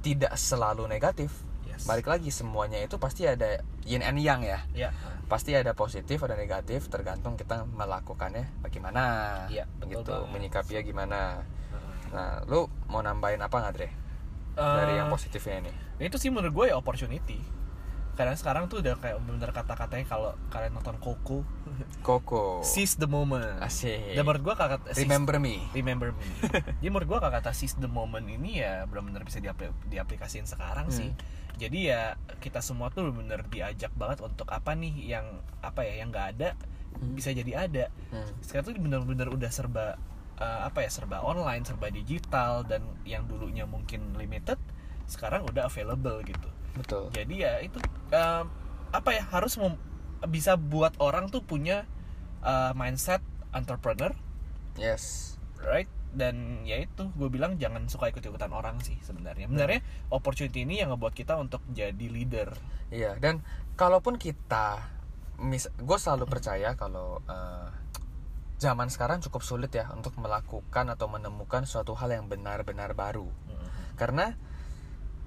tidak selalu negatif. Yes. balik lagi semuanya itu pasti ada yin and yang ya. Ya. pasti ada positif ada negatif tergantung kita melakukannya bagaimana. Iya, betul gitu banget. menyikapinya gimana. Nah lu mau nambahin apa nggak Dre dari yang Eh, positifnya ini? itu sih menurut gue ya opportunity karena sekarang tuh udah kayak bener kata-katanya kalau kalian nonton Coco. Koko seize the moment. Asik. dan menurut gue kata remember me. Remember me. Jadi menurut gue kata seize the moment ini ya benar-benar bisa diapl diaplikasiin sekarang sih. Jadi ya kita semua tuh benar diajak banget untuk apa nih yang apa ya yang nggak ada bisa jadi ada. Hmm. sekarang tuh benar-benar udah serba eh, apa ya serba online serba digital dan yang dulunya mungkin limited sekarang udah available gitu betul. Jadi ya itu em, apa ya harus bisa buat orang tuh punya eh, mindset entrepreneur. Yes. Right? Dan ya itu gue bilang jangan suka ikut ikutan orang sih sebenarnya. Sebenarnya opportunity ini yang ngebuat kita untuk jadi leader. Iya dan kalaupun kita mis gue selalu percaya kalau eh, zaman sekarang cukup sulit ya untuk melakukan atau menemukan suatu hal yang benar-benar baru. Karena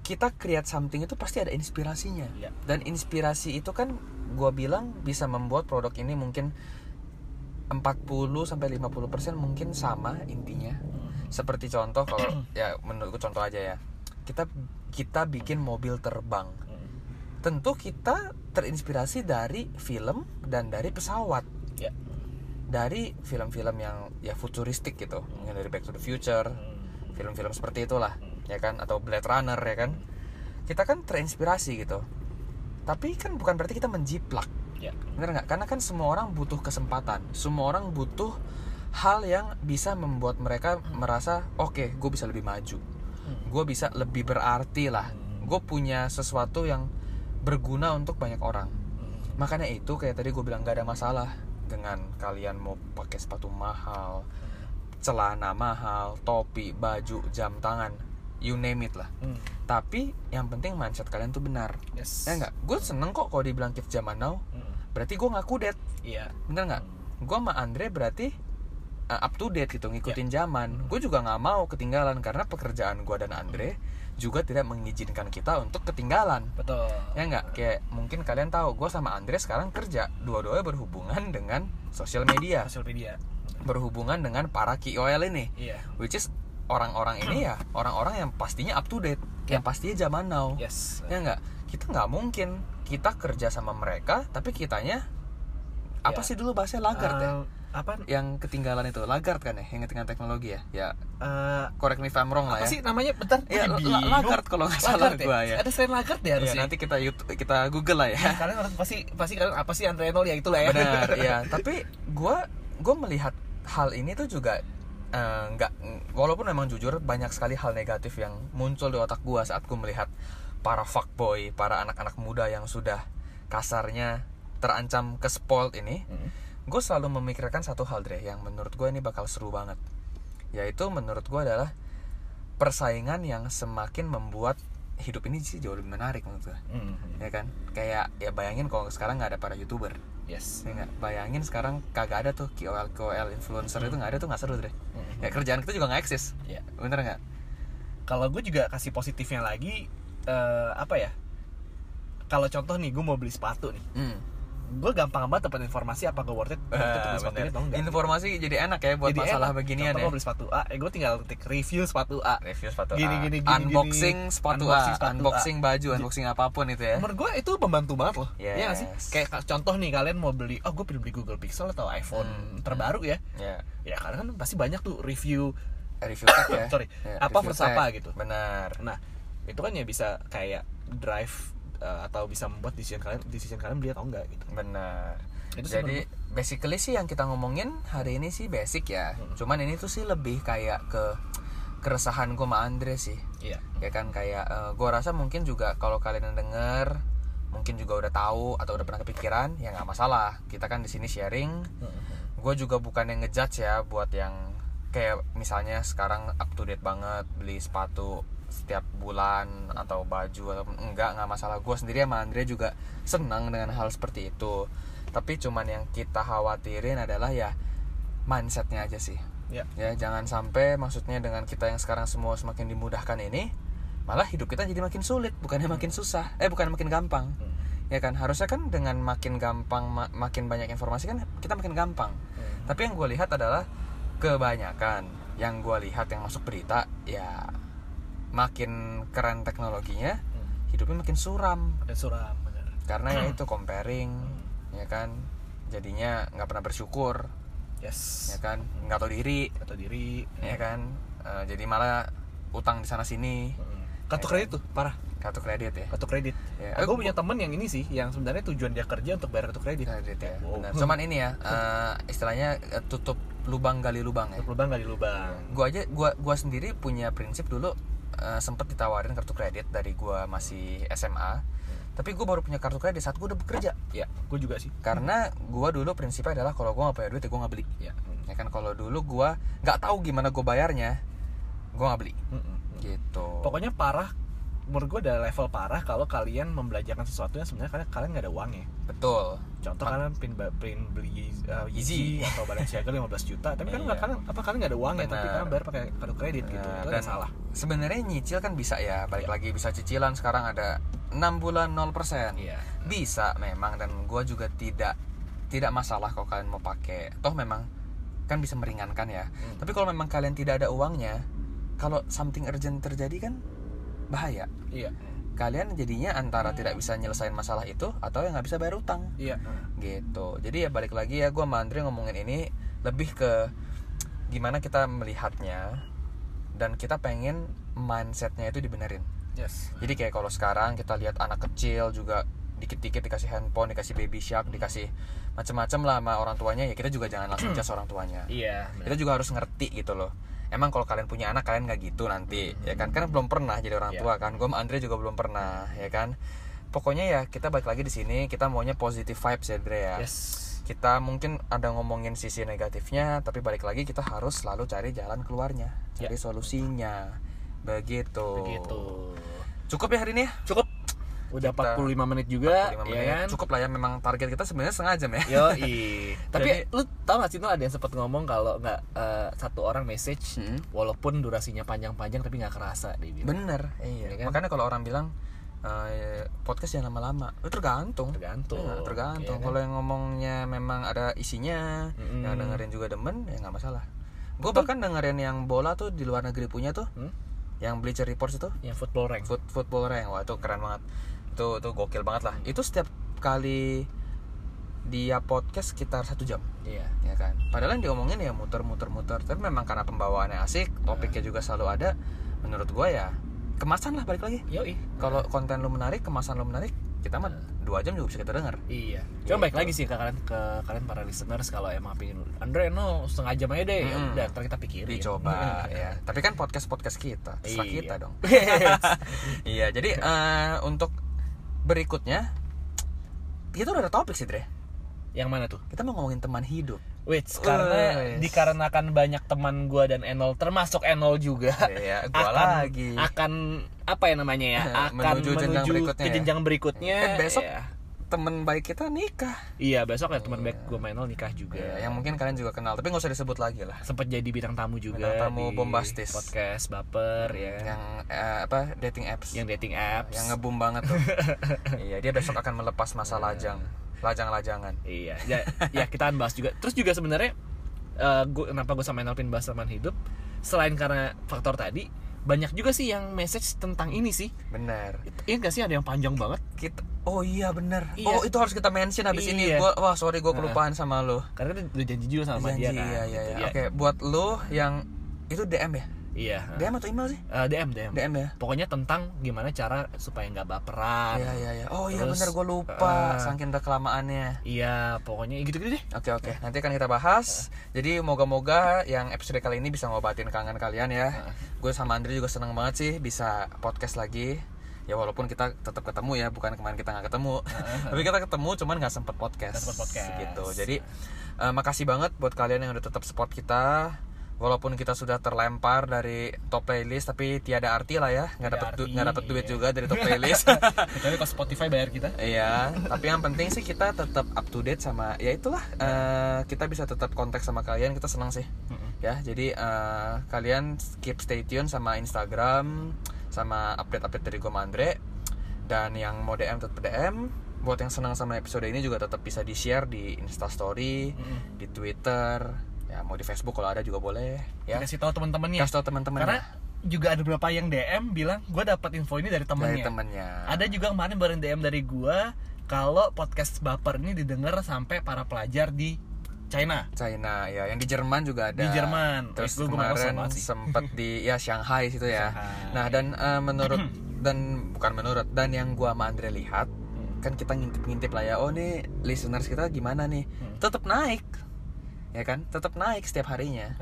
kita create something itu pasti ada inspirasinya. Iya. dan inspirasi itu kan gue bilang bisa membuat produk ini mungkin 40 sampai 50% mungkin sama intinya. Seperti contoh kalau ya menurutku contoh aja ya. Kita kita bikin mobil terbang. Tentu kita terinspirasi dari film dan dari pesawat. Ya. Dari film-film yang ya futuristik gitu. Mungkin dari Back to the Future film-film seperti itulah ya kan? Atau Blade Runner ya kan? Kita kan terinspirasi gitu. Tapi kan bukan berarti kita menjiplak. Ya. Bener nggak? Karena kan semua orang butuh kesempatan. Semua orang butuh hal yang bisa membuat mereka merasa oke gue bisa lebih maju. Gue bisa lebih berarti lah. Gue punya sesuatu yang berguna untuk banyak orang. Makanya itu kayak tadi gue bilang gak ada masalah dengan kalian mau pakai sepatu mahal celana mahal topi baju jam tangan you name it lah. Hmm. tapi yang penting mindset kalian tuh benar. Yes. Ya nggak? Gue seneng kok kalau dibilang kids zaman now. Hmm. berarti gue ngaku dead. Iya. Bener nggak? Gue sama Andre berarti uh, up to date gitu ngikutin zaman. Gue juga nggak mau ketinggalan karena pekerjaan gue dan Andre juga tidak mengizinkan kita untuk ketinggalan. Betul. Ya nggak? Kayak mungkin kalian tahu gue sama Andre sekarang kerja dua-duanya berhubungan dengan sosial media. Sosial media. Berhubungan dengan para KOL ini. Iya. Which is orang-orang ini ya orang-orang yang pastinya up to date Ya. yang pastinya zaman now. Yes. Ya nggak? Kita nggak mungkin kita kerja sama mereka tapi kitanya apa Ya. sih dulu bahasanya laggard ya? Eh, apa? Yang ketinggalan itu laggard kan ya yang ketinggalan teknologi ya? Ya eh, correct me if I'm wrong lah apa ya. sih namanya? Bentar Ya, gua la- bingung. laggard kalau nggak salah Laggard gua ya. ada selain Lagarde ya Ya, harusnya? nanti kita YouTube, kita Google lah ya. Kalian harus pasti pasti kalian apa sih Andre Renault ya itulah ya. Benar ya tapi gue gue melihat hal ini tuh juga eh, nggak walaupun memang jujur banyak sekali hal negatif yang muncul di otak gue saat gue melihat para fuckboy para anak-anak muda yang sudah kasarnya terancam ke spoiled ini Hmm. gue selalu memikirkan satu hal Dre yang menurut gue ini bakal seru banget yaitu menurut gue adalah persaingan yang semakin membuat hidup ini sih jauh lebih menarik menurut gue Hmm. ya kan kayak ya bayangin kalau sekarang nggak ada para youtuber yes. Ya nggak bayangin sekarang kagak ada tuh KOL KOL influencer itu nggak ada tuh nggak seru deh. Hmm. ya kerjaan kita juga nggak eksis. Ya. Bener nggak? Kalau gue juga kasih positifnya lagi eh, apa ya? Kalau contoh nih gue mau beli sepatu nih. Hmm. Gue gampang banget dapat informasi apa gue worth it worth it Ah, beli sepatu ini atau enggak informasi jadi enak ya buat Jadi masalah enak. beginian Contoh ya gue beli sepatu A, eh gue tinggal ketik review sepatu A. review sepatu Gini, A. gini, gini, unboxing gini. sepatu Unboxing A sepatu A. unboxing baju unboxing apa pun itu ya Menurut gue itu membantu banget loh. Iya nggak sih? Yes. Kayak ka- contoh nih kalian mau beli, oh gue pengen beli Google Pixel atau iPhone Hmm. terbaru ya. ya Ya karena kan pasti banyak tuh review review tag ya Sorry, Ya, apa versus apa gitu. benar Nah, itu kan ya bisa kayak drive eh, atau bisa membuat decision kalian decision kalian beli atau enggak gitu. benar. Itu jadi basically sih yang kita ngomongin hari ini sih basic ya. Hmm. cuman ini tuh sih lebih kayak ke keresahan gue sama Andre sih. Iya. ya kan kayak gue rasa mungkin juga kalau kalian yang denger mungkin juga udah tahu atau udah pernah kepikiran ya nggak masalah. Kita kan di sini sharing. Gue juga bukan yang ngejudge ya buat yang kayak misalnya sekarang up to date banget beli sepatu setiap bulan atau baju ataupun enggak nggak masalah. Gue sendiri sama Andre juga senang dengan hal seperti itu. Tapi cuman yang kita khawatirin adalah ya mindsetnya aja sih. Ya. ya jangan sampai maksudnya dengan kita yang sekarang semua semakin dimudahkan ini malah hidup kita jadi makin sulit bukannya makin susah. Eh bukan makin gampang. Hmm. ya kan harusnya kan dengan makin gampang ma- makin banyak informasi kan kita makin gampang. Hmm. tapi yang gue lihat adalah kebanyakan yang gue lihat yang masuk berita ya makin keren teknologinya Hmm. hidupnya makin suram Ada suram bener. karena ya itu comparing ya kan jadinya nggak pernah bersyukur Yes. ya kan nggak tahu diri Atau diri. ya kan Eh, jadi malah utang di sana sini Hmm. Kartu Ya kredit tuh parah. kartu kredit ya Kartu kredit. Ya, Aku punya temen yang ini sih, yang sebenarnya tujuan dia kerja untuk bayar kartu kredit. kredit ya Wow. Benar. cuman ini ya eh, istilahnya eh, tutup lubang gali lubang ya Untuk lubang gali lubang. gua aja gua gua sendiri punya prinsip dulu eh, sempet ditawarin kartu kredit dari gua masih SMA tapi gua baru punya kartu kredit saat gua udah bekerja Ya, gue juga sih. karena gua dulu prinsipnya adalah kalau gua nggak punya duit ya gua nggak beli Ya. ya kan kalau dulu gua nggak tahu gimana gua bayarnya gua nggak beli Mm-mm. gitu Pokoknya parah. Menurut gue ada level parah kalau kalian membelajarkan sesuatu yang sebenarnya kalian kalian nggak ada uangnya. betul Contoh Ma- kalian pin, pin beli uh, Yeezy. Yeezy atau Balenciaga 15 juta, tapi kan Iya. nggak kalian apa kalian nggak ada uangnya, tapi Benar. kalian bayar pakai kartu kredit gitu. Nah, Itu dan ada salah. sebenarnya nyicil kan bisa ya balik Iya. lagi bisa cicilan sekarang ada 6 bulan 0% Iya. bisa memang dan gua juga tidak tidak masalah kalau kalian mau pakai toh memang kan bisa meringankan ya Hmm. tapi kalau memang kalian tidak ada uangnya kalau something urgent terjadi kan bahaya Iya. kalian jadinya antara tidak bisa nyelesain masalah itu atau yang nggak bisa bayar utang Iya. gitu jadi ya balik lagi ya gua sama Andre ngomongin ini lebih ke gimana kita melihatnya dan kita pengen mindsetnya itu dibenerin Yes. jadi kayak kalau sekarang kita lihat anak kecil juga dikit-dikit dikasih handphone, dikasih baby shark, dikasih macam-macam lah sama orang tuanya ya kita juga jangan langsung jas orang tuanya. Iya. Kita juga harus ngerti gitu loh. Emang kalau kalian punya anak kalian nggak gitu nanti ya kan? Kan belum pernah jadi orang Iya. tua kan. Gue sama Andre juga belum pernah ya kan. Pokoknya ya kita balik lagi di sini kita maunya positive vibes ya Andre ya. Yes. Kita mungkin ada ngomongin sisi negatifnya tapi balik lagi kita harus selalu cari jalan keluarnya, Ya. cari solusinya. Begitu. Begitu. Cukup ya hari ini ya? Cukup. Udah Kita- 45 menit juga, 45 ya menit. kan? Cukup lah ya memang target kita sebenarnya setengah jam ya. Yo, Tapi Jadi- lu tau gak sih tuh ada yang sempat ngomong kalau nggak eh, satu orang message Hmm. walaupun durasinya panjang-panjang tapi nggak kerasa dia bilang. Bener, iya. Ya kan? Makanya kalau orang bilang eh, podcast jangan lama-lama, itu tergantung. Tergantung. Iya, tergantung. Iya kan? Kalau yang ngomongnya memang ada isinya, Mm-mm. yang dengerin juga demen, ya nggak masalah. Gue bahkan dengerin yang bola tuh di luar negeri punya tuh, Hmm? yang Bleacher Reports itu, Yang football rank. foot football rank, wah itu keren banget. Itu itu gokil banget lah. Itu setiap kali dia podcast sekitar satu jam Iya. ya kan padahal yang diomongin ya muter-muter-muter tapi memang karena pembawaannya asik topiknya juga selalu ada menurut gua ya kemasan lah balik lagi Yoi. kalau konten lu menarik kemasan lu menarik kita mah dua jam juga bisa kita denger Iya. Cuma baik lagi sih ke kalian ke kalian para listeners kalau emang pengen Andre no setengah jam aja deh. Ya Mm. udah ntar kita pikirin. dicoba ya tapi kan podcast podcast kita terserah Iya. kita dong iya jadi eh, untuk berikutnya kita udah ada topik sih Dre Yang mana tuh? kita mau ngomongin teman hidup Wait, karena dikarenakan banyak teman gua dan Enol termasuk Enol juga Iya, gua akan lagi. akan apa ya namanya ya? Akan Menuju jenjang berikutnya ke ya. jenjang berikutnya. Eh, besok ya. Temen baik kita nikah. Iya, besok ya teman baik gua Enol nikah juga. ya, yang mungkin kalian juga kenal tapi nggak usah disebut lagi lah. Sempat jadi bintang tamu juga Bintang tamu di bombastis. podcast baper ya. Yang eh, apa dating apps. Yang dating apps. Yang ngebum banget tuh. Iya dia besok akan melepas masa lajang lajang-lajangan. Iya ya, ya kita akan bahas juga. Terus juga sebenarnya eh gua kenapa gue sama Enolpin bahas teman hidup? Selain karena faktor tadi banyak juga sih yang message tentang ini sih. Bener Iya gak sih ada yang panjang banget? Kita oh iya bener Iya. oh itu harus kita mention habis ini. Iya. gua wah sorry gua kelupaan sama lo. Karena kita udah janji juga sama dia Janji, kan iya iya gitu. iya. Ya, oke buat lo yang itu DM ya Iya DM atau email sih Eh, DM DM DM ya Pokoknya tentang gimana cara supaya nggak baperan iya iya iya oh iya bener gua lupa eh, saking udah kelamaannya Iya pokoknya gitu-gitu deh Oke oke, nanti akan kita bahas. Jadi moga-moga yang episode kali ini bisa ngobatin kangen kalian ya. Gue sama Andre juga seneng banget sih bisa podcast lagi. Ya walaupun kita tetap ketemu ya, bukan kemarin kita nggak ketemu. Tapi kita ketemu, cuman nggak sempet podcast. Nggak sempet podcast. Gitu. Jadi eh, makasih banget buat kalian yang udah tetap support kita. Walaupun kita sudah terlempar dari top playlist, tapi tiada arti lah ya, nggak dapet du- nggak dapet duit iya. juga dari top playlist. Kecuali kalau Spotify bayar kita Iya, tapi yang penting sih kita tetap up to date sama ya itulah eh, kita bisa tetap kontak sama kalian, kita senang sih. Ya, jadi eh, kalian keep stay tune sama Instagram sama update-update dari gue Andre dan yang mau DM tetap DM. Buat yang senang sama episode ini juga tetap bisa di-share di Insta Story, di Twitter, ya mau di Facebook kalau ada juga boleh, ya. Kasih tahu teman-temannya Kasih tau teman-teman Karena juga ada beberapa yang DM bilang gue dapat info ini dari dari temennya temennya. Ada juga kemarin baru DM dari gua kalau podcast baper ini didengar sampai para pelajar di China. China ya yang di Jerman juga ada Di Jerman. terus Eh, nggak tahu kemarin sempet di ya Shanghai situ ya Shanghai. nah dan eh, menurut dan bukan menurut dan yang gua sama Andre lihat Hmm. kan kita ngintip-ngintip lah ya oh nih listeners kita gimana nih Hmm. tetap naik ya kan? Tetap naik setiap harinya.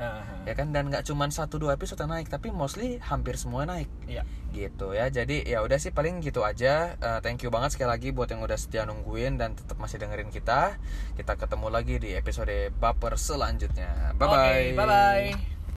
Ya kan? Dan nggak cuman satu dua episode yang naik tapi mostly hampir semua naik. Iya. gitu ya. Jadi ya udah sih paling gitu aja. Eh, thank you banget sekali lagi buat yang udah setia nungguin dan tetap masih dengerin kita. Kita ketemu lagi di episode baper selanjutnya. Bye bye Oke, bye bye.